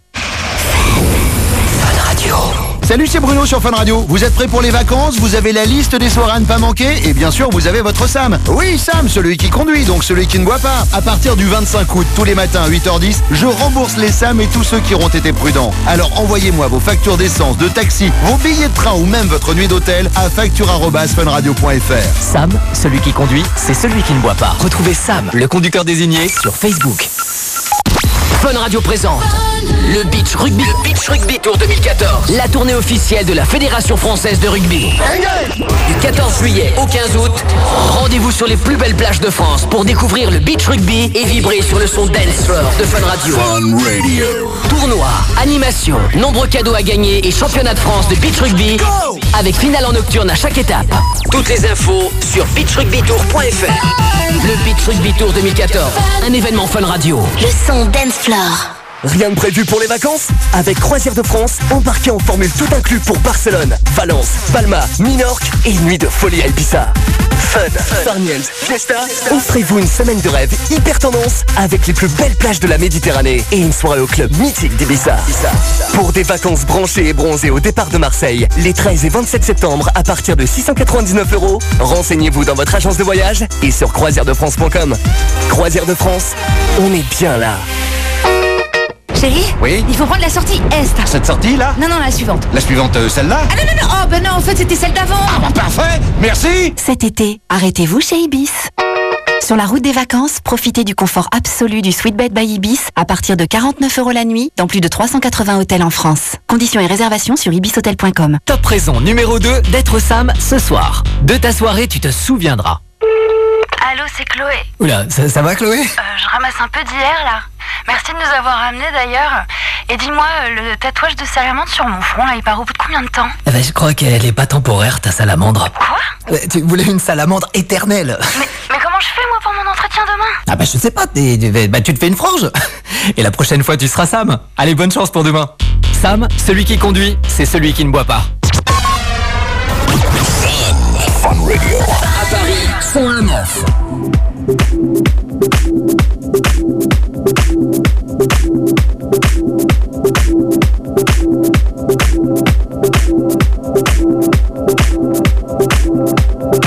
Salut, c'est Bruno sur Fun Radio. Vous êtes prêts pour les vacances? Vous avez la liste des soirées à ne pas manquer? Et bien sûr, vous avez votre Sam. Oui, Sam, celui qui conduit, donc celui qui ne boit pas. À partir du 25 août, tous les matins à 8h10, je rembourse les Sam et tous ceux qui auront été prudents. Alors envoyez-moi vos factures d'essence, de taxi, vos billets de train ou même votre nuit d'hôtel à facture@funradio.fr. Sam, celui qui conduit, c'est celui qui ne boit pas. Retrouvez Sam, le conducteur désigné, sur Facebook. Fun Radio présente le Beach Rugby, le Beach Rugby Tour 2014, la tournée officielle de la Fédération française de rugby. Du 14 juillet au 15 août, rendez-vous sur les plus belles plages de France pour découvrir le Beach Rugby et vibrer sur le son dance floor de Fun Radio. Fun Radio. Tournoi, animation, nombreux cadeaux à gagner et championnat de France de beach rugby avec finale en nocturne à chaque étape. Toutes les infos sur beachrugbytour.fr. Le Beach Rugby Tour 2014, un événement Fun Radio. Le son Dance Floor. Rien de prévu pour les vacances Avec Croisière de France, embarquez en formule tout inclus pour Barcelone, Valence, Palma, Minorque et une nuit de folie à Ibiza. Fun, Farniels, Fiesta, offrez-vous une semaine de rêve hyper tendance avec les plus belles plages de la Méditerranée et une soirée au club mythique d'Ibiza. Pour des vacances branchées et bronzées au départ de Marseille, les 13 et 27 septembre à partir de 699 euros, renseignez-vous dans votre agence de voyage et sur croisièredefrance.com. Croisière de France, on est bien là. Chérie Oui Il faut prendre la sortie Est. Cette sortie là Non, non, la suivante. La suivante, euh, celle-là Ah non, non, non, oh, ben non, en fait, c'était celle d'avant. Ah bah parfait Merci Cet été, arrêtez-vous chez Ibis. Sur la route des vacances, profitez du confort absolu du Sweetbed by Ibis à partir de 49 euros la nuit dans plus de 380 hôtels en France. Conditions et réservations sur ibishotel.com. Top raison numéro 2 d'être Sam ce soir. De ta soirée, tu te souviendras. Allô, c'est Chloé. Oula, ça, ça va Chloé? Euh, je ramasse un peu d'hier, là. Merci de nous avoir ramenés, d'ailleurs. Et dis-moi, euh, le tatouage de salamandre sur mon front, là, il part au bout de combien de temps? Eh ben, Je crois qu'elle est pas temporaire, ta salamandre. Quoi? Tu voulais une salamandre éternelle. Mais comment je fais, moi, pour mon entretien demain? Ah bah je sais pas, bah, tu te fais une frange. Et la prochaine fois, tu seras Sam. Allez, bonne chance pour demain. Sam, celui qui conduit, c'est celui qui ne boit pas. Fun Radio. À Paris, 109. うん。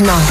Maintenant.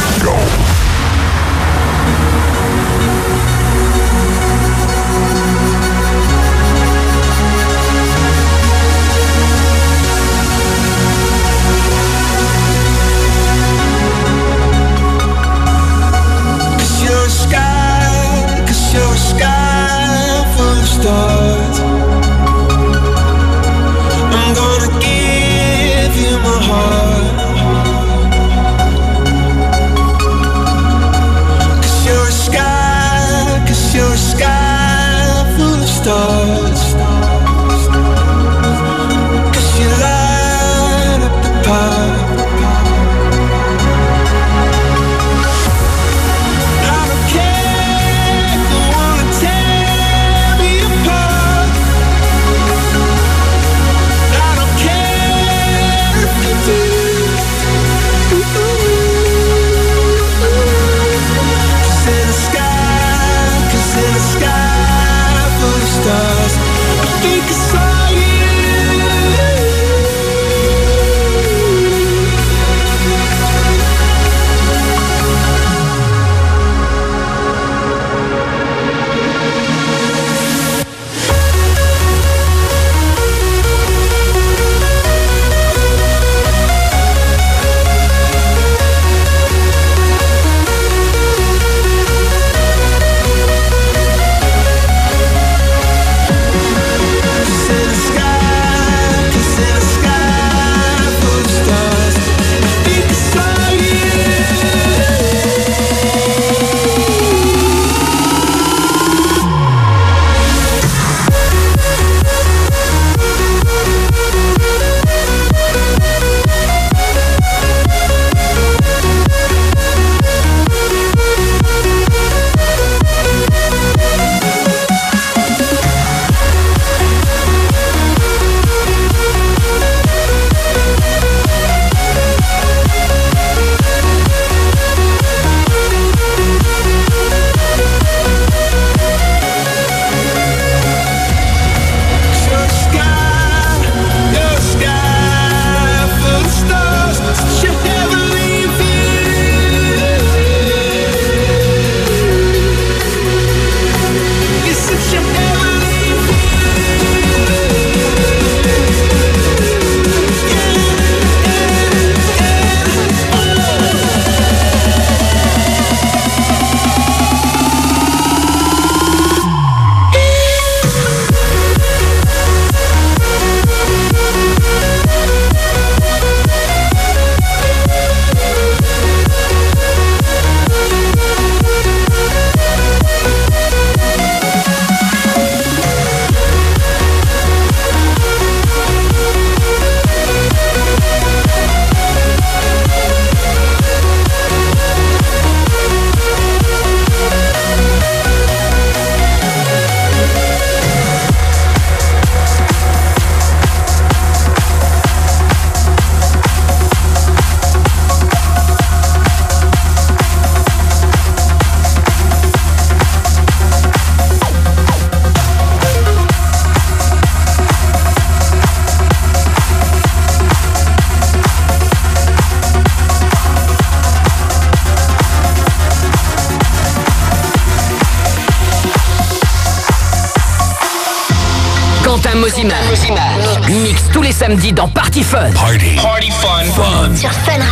samedi dans Party Fun. Party. Party fun. fun. Sur Fun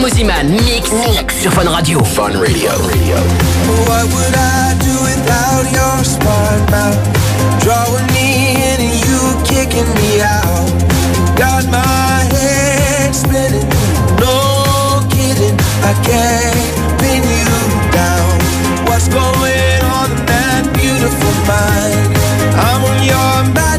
Mosiman, mix, mix sur Fun Radio. Fun Radio. What would I do without your smart mouth? Drawing me in and you kicking me out. Got my head spinning. No kidding, I can't pin you down. What's going on in that beautiful mind? I'm on your mind.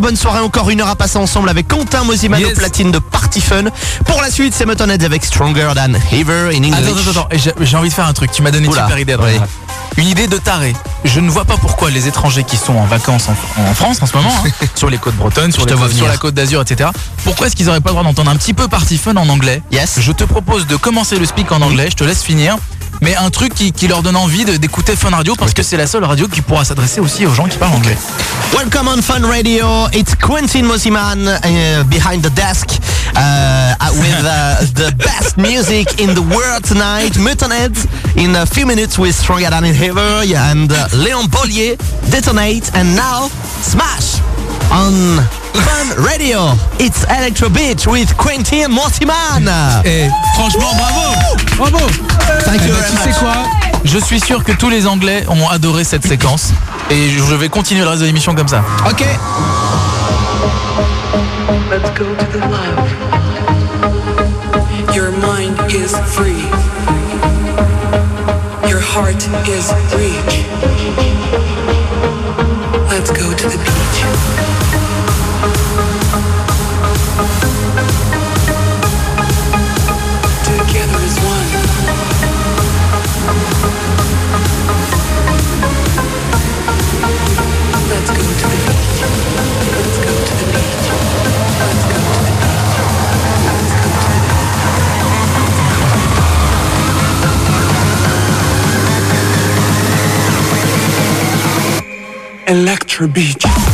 Bonne soirée, encore une heure à passer ensemble avec Quentin Mosimano Yes. platine de Party Fun. Pour la suite, c'est Muttonheads avec Stronger Than Ever in English. Attends, attends, attends. J'ai envie de faire un truc. Tu m'as donné une super idée. Oui. Une idée de taré. Je ne vois pas pourquoi les étrangers qui sont en vacances en, en France en ce moment, hein, sur les côtes bretonnes, sur, les côtes- sur la côte d'Azur, etc. Pourquoi est-ce qu'ils n'auraient pas le droit d'entendre un petit peu Party Fun en anglais Yes. Je te propose de commencer le speak en anglais. Je te laisse finir. Mais un truc qui, qui leur donne envie d'écouter Fun Radio parce que c'est la seule radio qui pourra s'adresser aussi aux gens qui parlent anglais. Welcome on Fun Radio. It's Quentin Mosiman uh, behind the desk uh, with uh, the best music in the world tonight. Muttonheads in a few minutes with Stronger Than Ever and Léon Bollier, Detonate, and now Smash on Fun Radio. It's Electro Beach with Quentin Mosiman. Et franchement, bravo Bravo Thank Eh you ben, Tu sais quoi Je suis sûr que tous les Anglais ont adoré cette séquence. Et je vais continuer le reste de l'émission comme ça. Ok. Let's go to the love. Your mind is free. Your heart is free. Let's go to the beach. Electro Beach.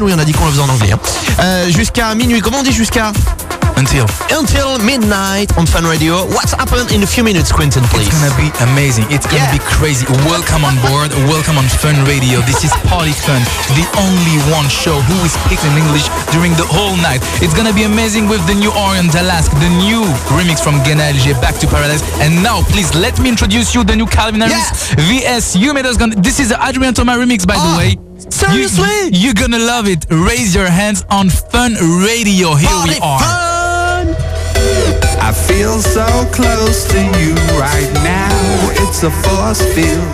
Mossiman. Oui, on a dit qu'on le faisait en anglais. hein. Euh, jusqu'à minuit. Comment on dit jusqu'à? Until. Until midnight on Fun Radio. What's happened in a few minutes, Quentin, please? It's gonna be amazing. It's gonna be crazy. Welcome on board. Welcome on Fun Radio. This is Party Fun, the only one show who is speaking English during the whole night. It's gonna be amazing with the new Orion Dalask, the new remix from Gena LG, Back to Paradise. And now, please let me introduce you the new Calvin Harris VS. You made us gonna. This is the Adrian Thomas remix, by the way. Seriously? You, are gonna love it. Raise your hands on Fun Radio. Here we are. I feel so close to you right now. It's a force field.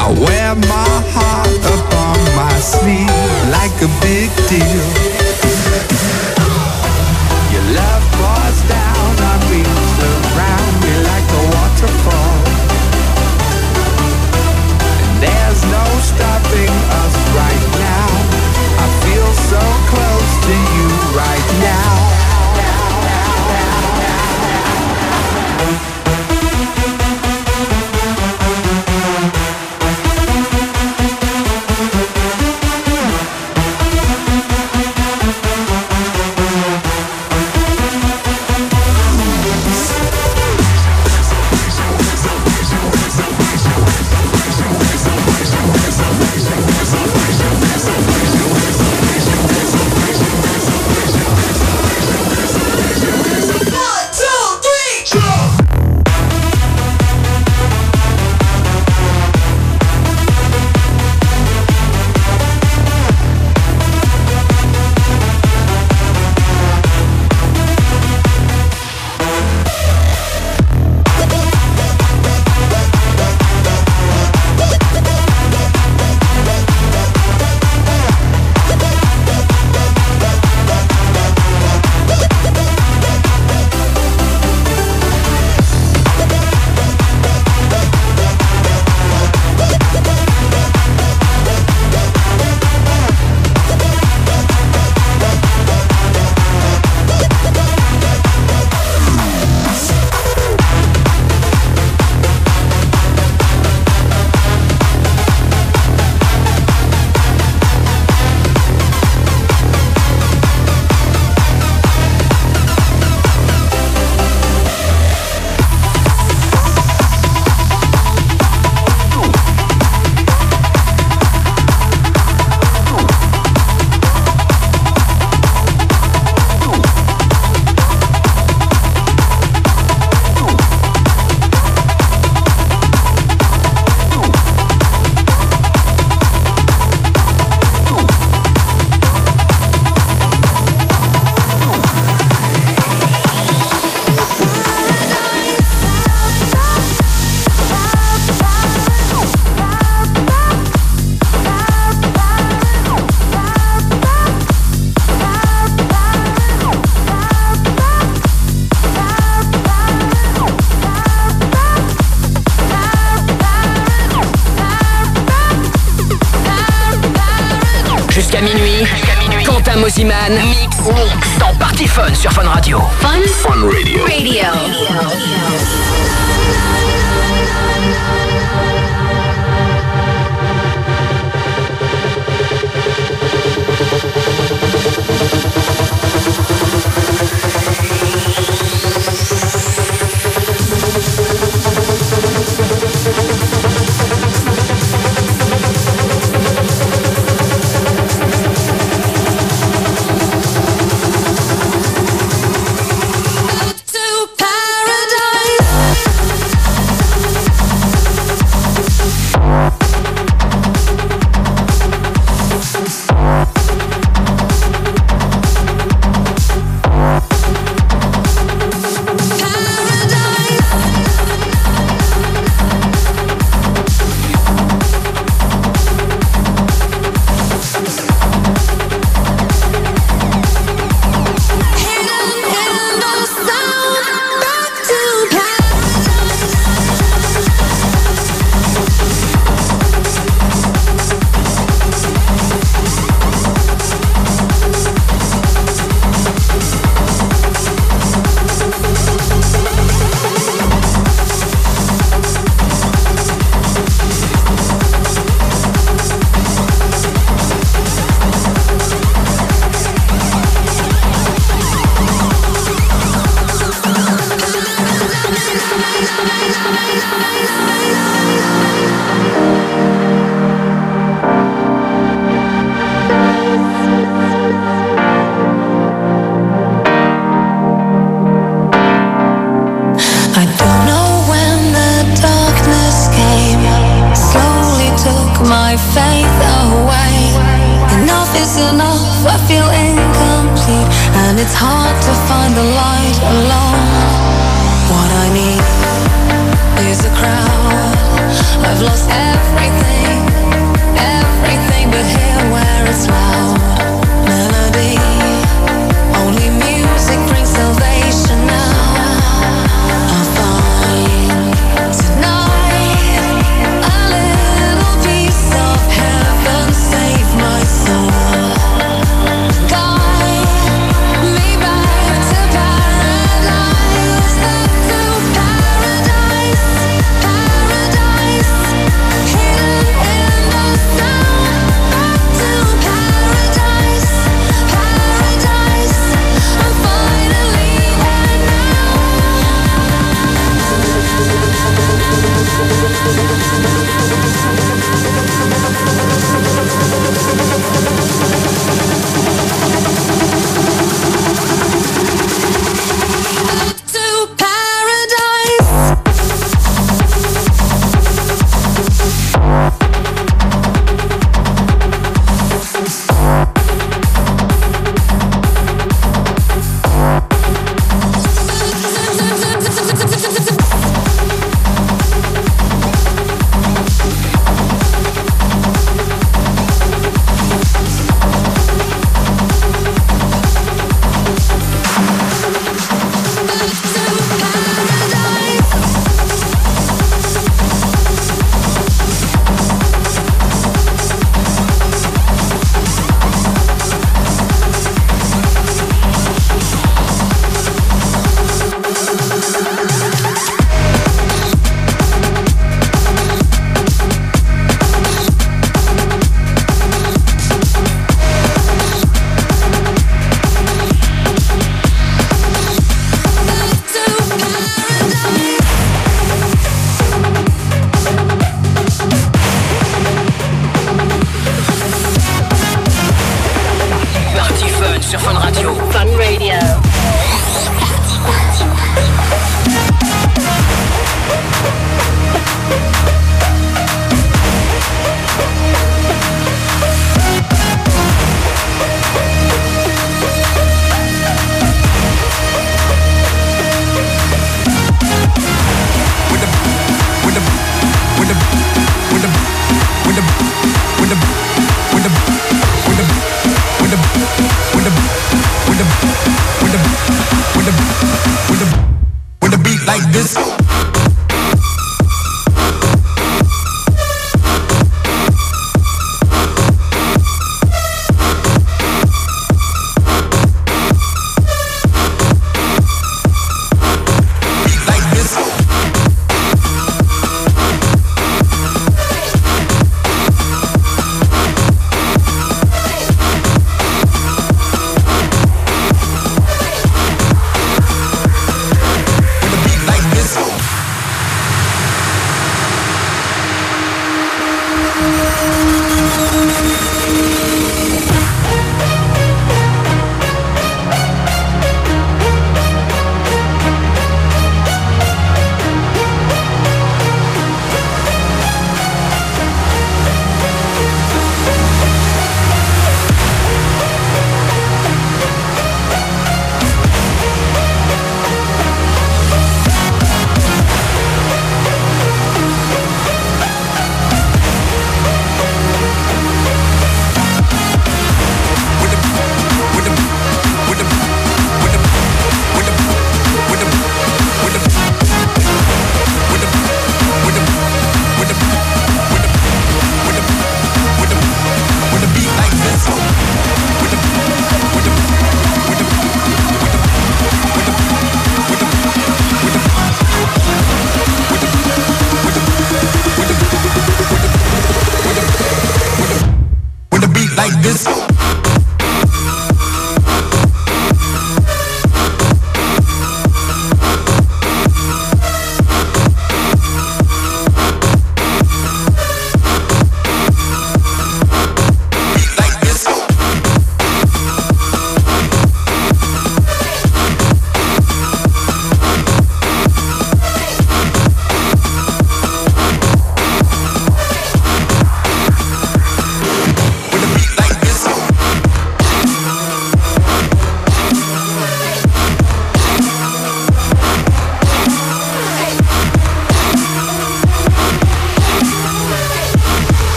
I wear my heart up on my sleeve like a big deal.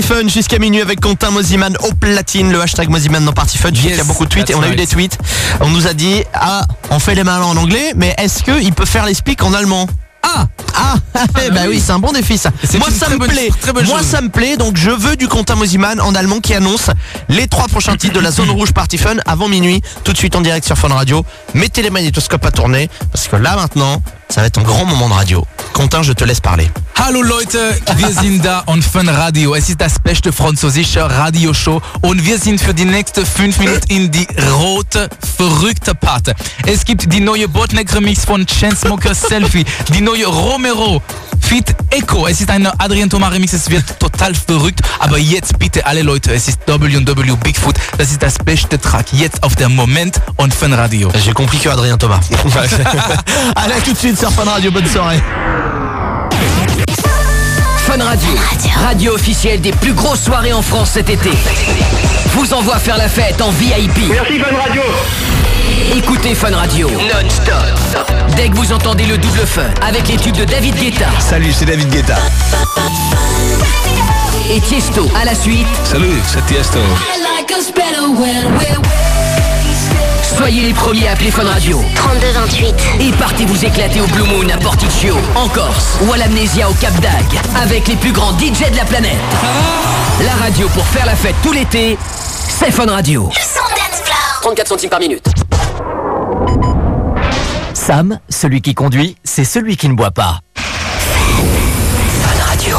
Party Fun jusqu'à minuit avec Quentin Mosiman au platine, le hashtag Mosiman dans Party Fun. Sais qu'il y a beaucoup de tweets et on a eu des tweets. On nous a dit, ah, on fait les malins en anglais, mais est-ce qu'il peut faire les speaks en allemand? Ah Ah, eh bah oui, c'est un bon défi ça. Moi ça me bonne- plaît. très bonne Moi chose. ça me plaît, donc je veux du Quentin Mosiman en allemand qui annonce les trois prochains titres de la zone rouge Party Fun avant minuit, tout de suite en direct sur Fun Radio. Mettez les magnétoscopes à tourner, parce que là maintenant, ça va être un grand moment de radio. Quentin, je te laisse parler. Hallo Leute, wir sind da on Fun Radio. Es ist das beste französische Radioshow und wir sind für die nächsten 5 Minuten in die rote, verrückte Part. Es gibt die neue Botneck Remix von Chainsmokers Selfie, die neue Romero Fit Echo. Es ist eine Adrien Thomas Remix, es wird total verrückt. Aber jetzt bitte alle Leute, es ist W&W Bigfoot. Das ist das beste Track jetzt auf der Moment on Fun Radio. J'ai compris que Adrien Thomas. Allez, tout de suite sur Fun Radio, bonne soirée. Fun Radio, radio officielle des plus grosses soirées en France cet été. Vous envoie faire la fête en VIP. Merci Fun Radio. Écoutez Fun Radio non-stop. Dès que vous entendez le double fun avec les tubes de David Guetta Salut, c'est David Guetta. et Tiesto à la suite, Salut, c'est Tiesto. Soyez les premiers à appeler Fun Radio. 3228. Et partez vous éclater au Blue Moon à Porticcio, en Corse ou à l'Amnésia au Cap d'Agde avec les plus grands DJ de la planète. La radio pour faire la fête tout l'été, c'est Fun Radio. 34 centimes par minute. Sam, celui qui conduit, c'est celui qui ne boit pas. Fun Radio.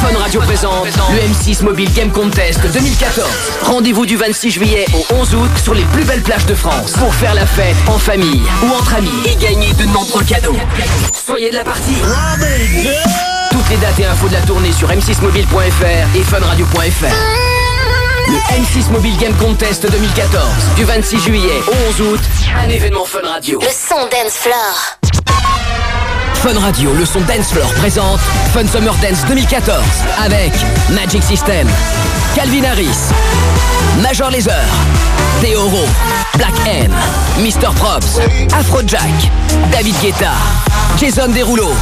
Fun Radio présente le M6 Mobile Game Contest 2014. Rendez-vous du 26 juillet au 11 août sur les plus belles plages de France pour faire la fête en famille ou entre amis et gagner de nombreux cadeaux. Soyez de la partie. Toutes les dates et infos de la tournée sur m6mobile.fr et funradio.fr. Le M6 Mobile Game Contest 2014 du 26 juillet au 11 août, un événement Fun Radio. Le son dance floor. Fun Radio, le son Dance Floor présente Fun Summer Dance 2014 avec Magic System, Calvin Harris, Major Laser, Theoro, Black M, Mr. Props, Afrojack, David Guetta, Jason Derulo.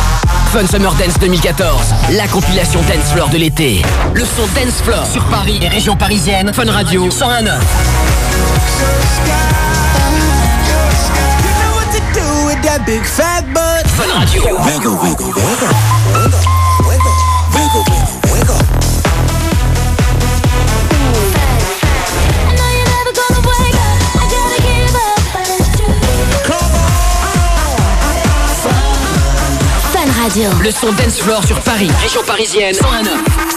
Fun Summer Dance 2014, la compilation Dance Floor de l'été. Le son Dance Floor sur Paris et région parisienne. Fun Radio 101.9. Fun Radio. Fun Radio. Le son Dance Floor sur Paris, région parisienne 101.9.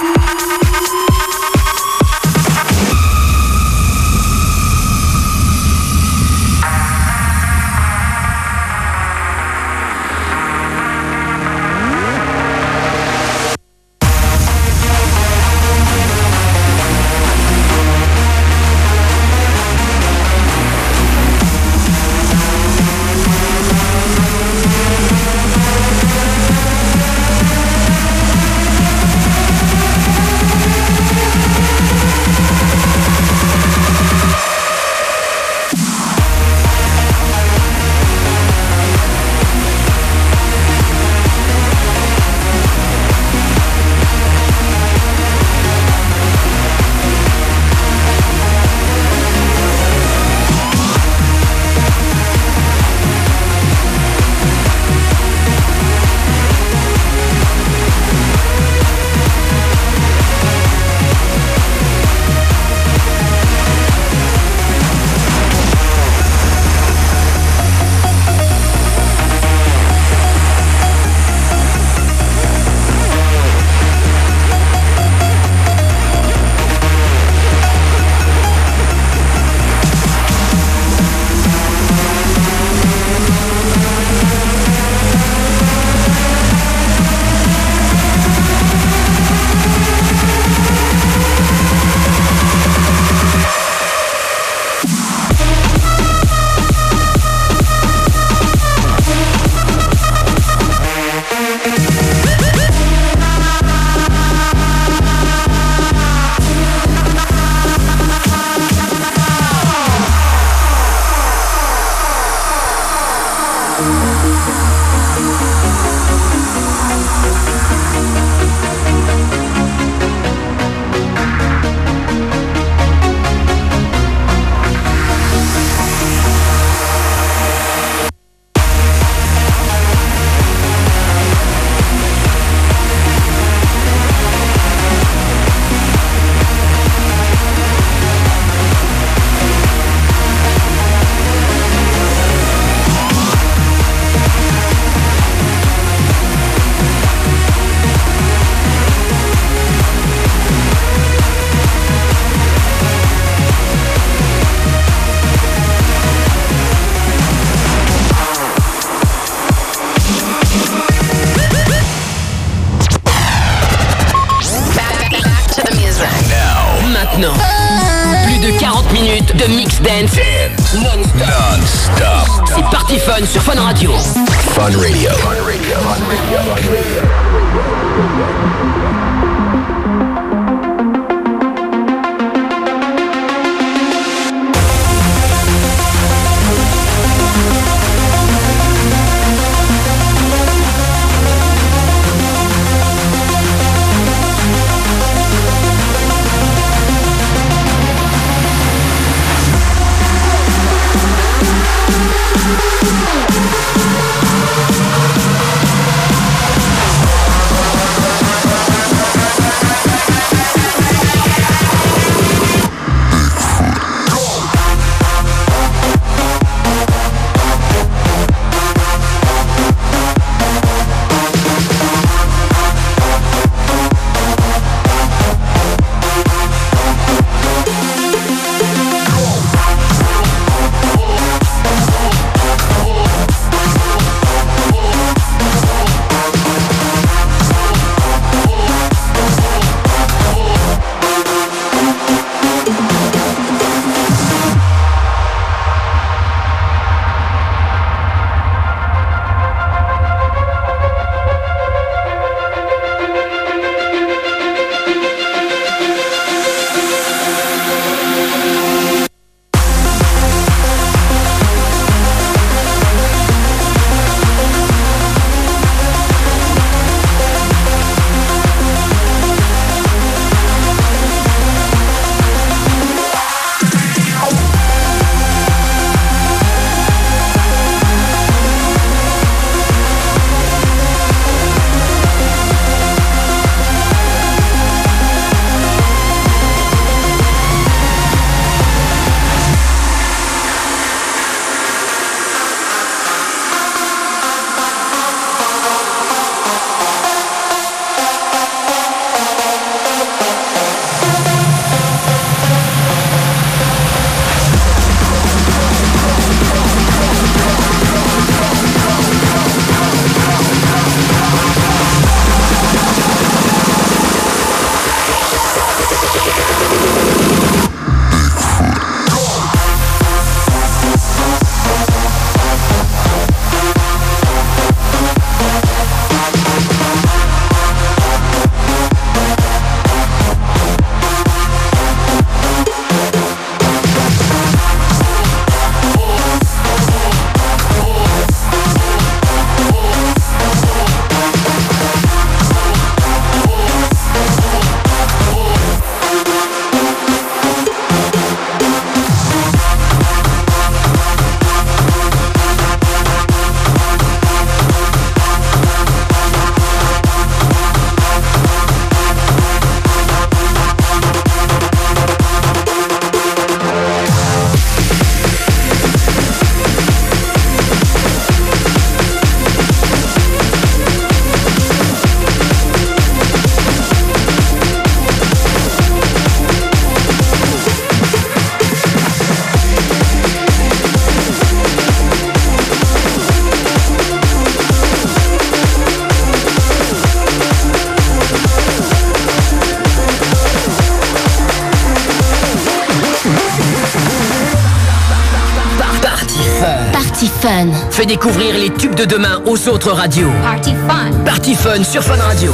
Découvrir les tubes de demain aux autres radios. Party Fun. Party Fun sur Fun Radio.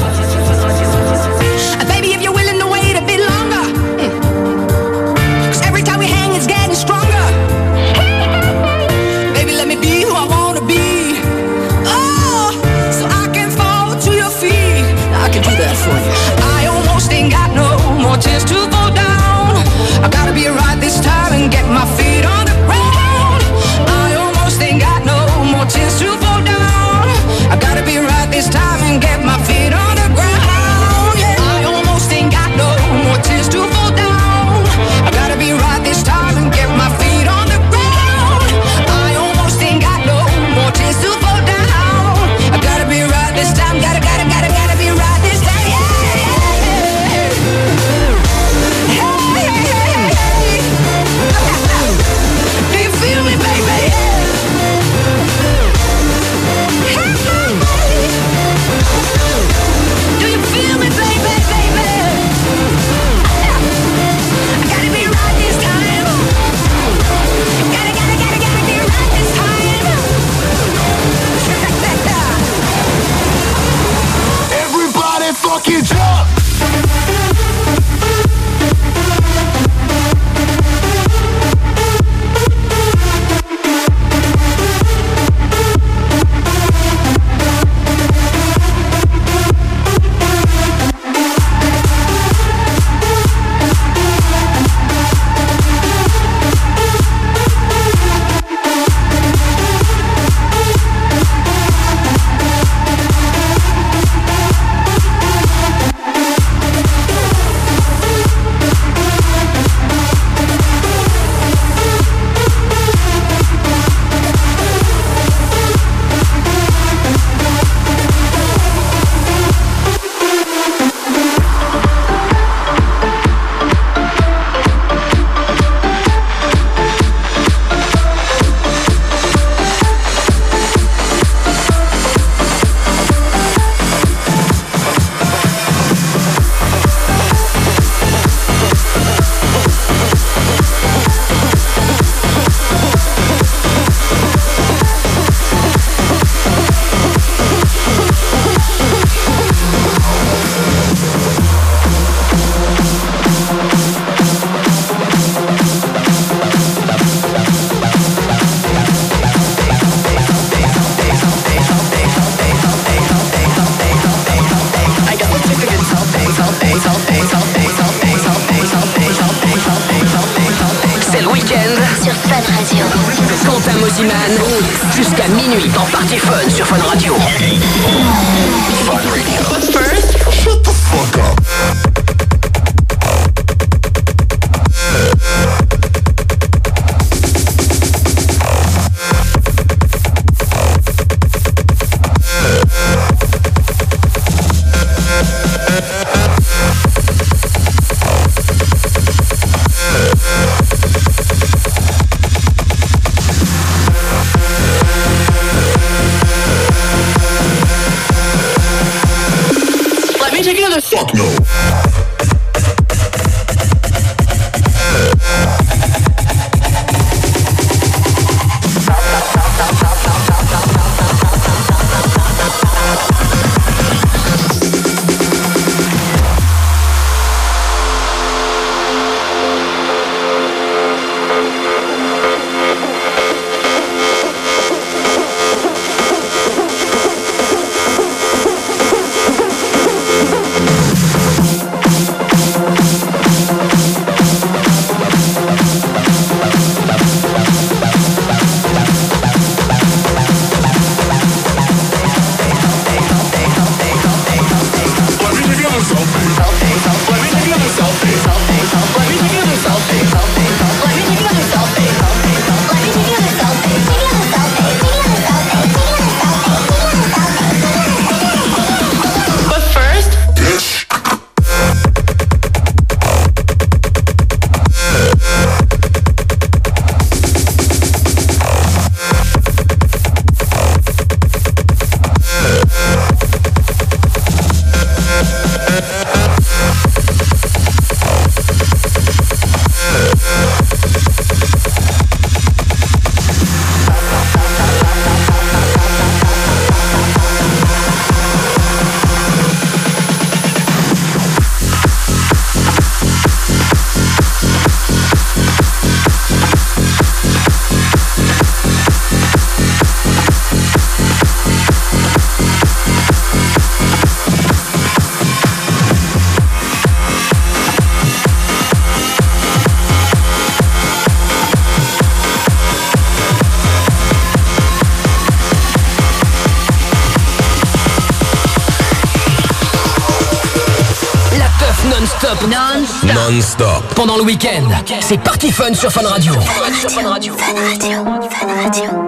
Non-stop. Pendant le week-end, c'est Party Fun sur Fun Radio. Fun Radio. Fun Radio. Fun Radio. Fun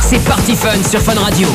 C'est parti fun sur Fun Radio.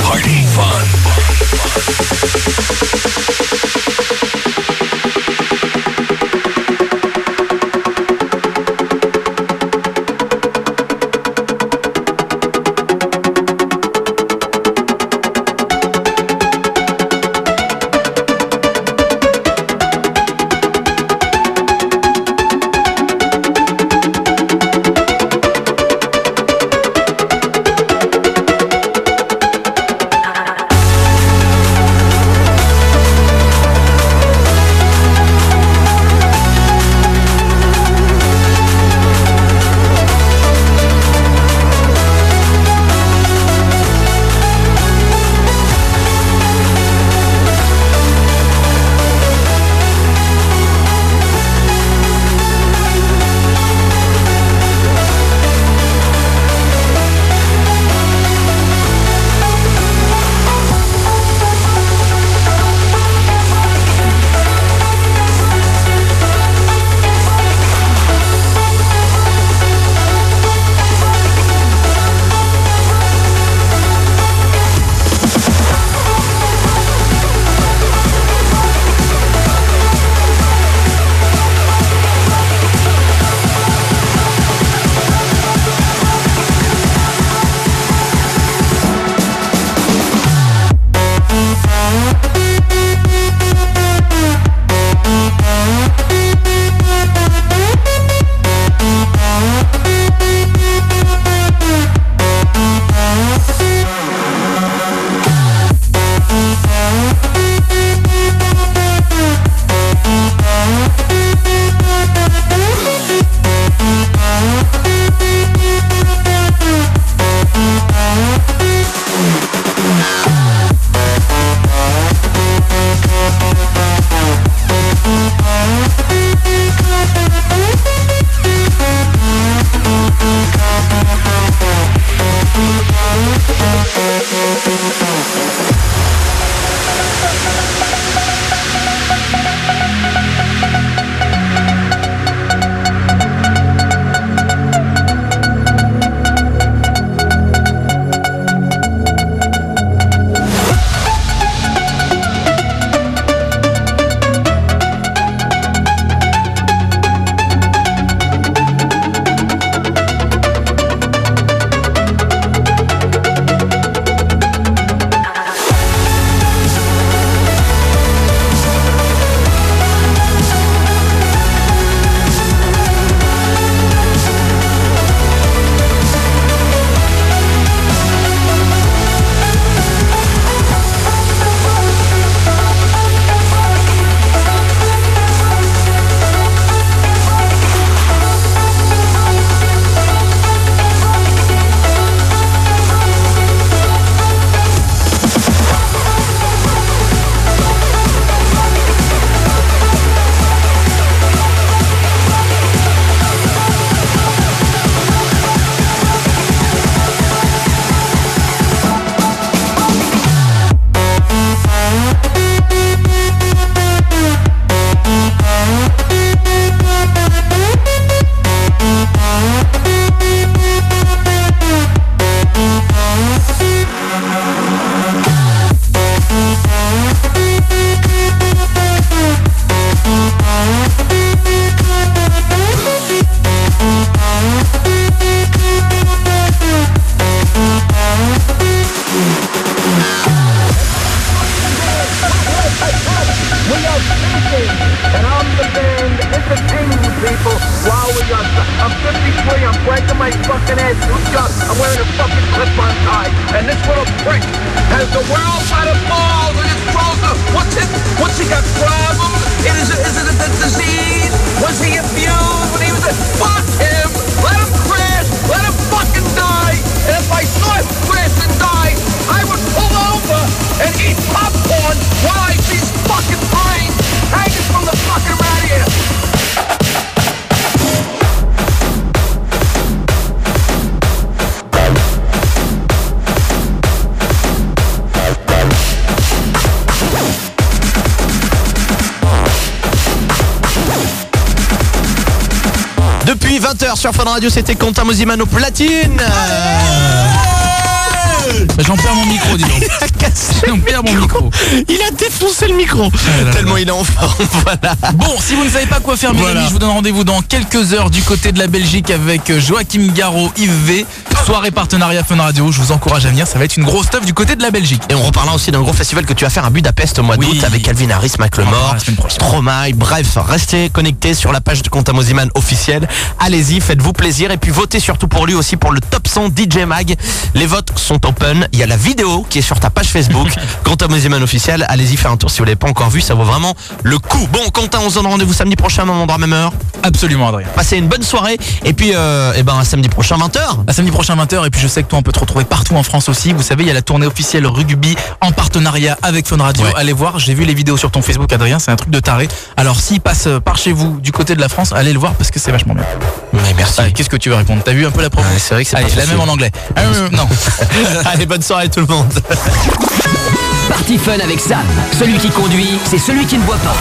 Radio, c'était Quentin Mosimano Platine. J'en perds mon micro, dis donc. Il a cassé J'en perds mon micro. Il a défoncé le micro. Tellement il est en forme. Voilà. Bon, si vous ne savez pas quoi faire, mes Voilà. amis, je vous donne rendez-vous dans quelques heures du côté de la Belgique avec Joachim Garraud, Yves V. Soirée partenariat Fun Radio. Je vous encourage à venir. Ça va être une grosse stuff du côté de la Belgique. Et on reparlera aussi d'un gros festival que tu vas faire à Budapest au mois Oui. d'août avec Calvin Harris, prochaine. Stromae. Bref, restez connectés sur la page de Quentin Mosiman officiel. Allez-y, faites-vous plaisir et puis votez surtout pour lui aussi pour le top 100 DJ Mag. Les votes sont open. Il y a la vidéo qui est sur ta page Facebook. Quentin Mosiman officiel. Allez-y faire un tour si vous l'avez pas encore vu. Ça vaut vraiment le coup. Bon, Quentin, on se donne rendez-vous samedi prochain, même endroit, même heure. Absolument, Adrien. Passez une bonne soirée. Et puis, euh, eh ben, à samedi prochain, 20h. À samedi prochain 20h et puis je sais que toi on peut te retrouver partout en France aussi. Vous savez, il y a la tournée officielle rugby en partenariat avec Fun Radio. Ouais. Allez voir, j'ai vu les vidéos sur ton Facebook Adrien, c'est un truc de taré. Alors s'il passe euh, par chez vous du côté de la France, allez le voir parce que c'est vachement bien. Mais merci. Allez, qu'est-ce que tu veux répondre? T'as vu un peu la promo? C'est vrai que c'est la même en anglais. Euh, non. Allez, bonne soirée tout le monde. Party Fun avec Sam. Celui qui conduit, c'est celui qui ne boit pas.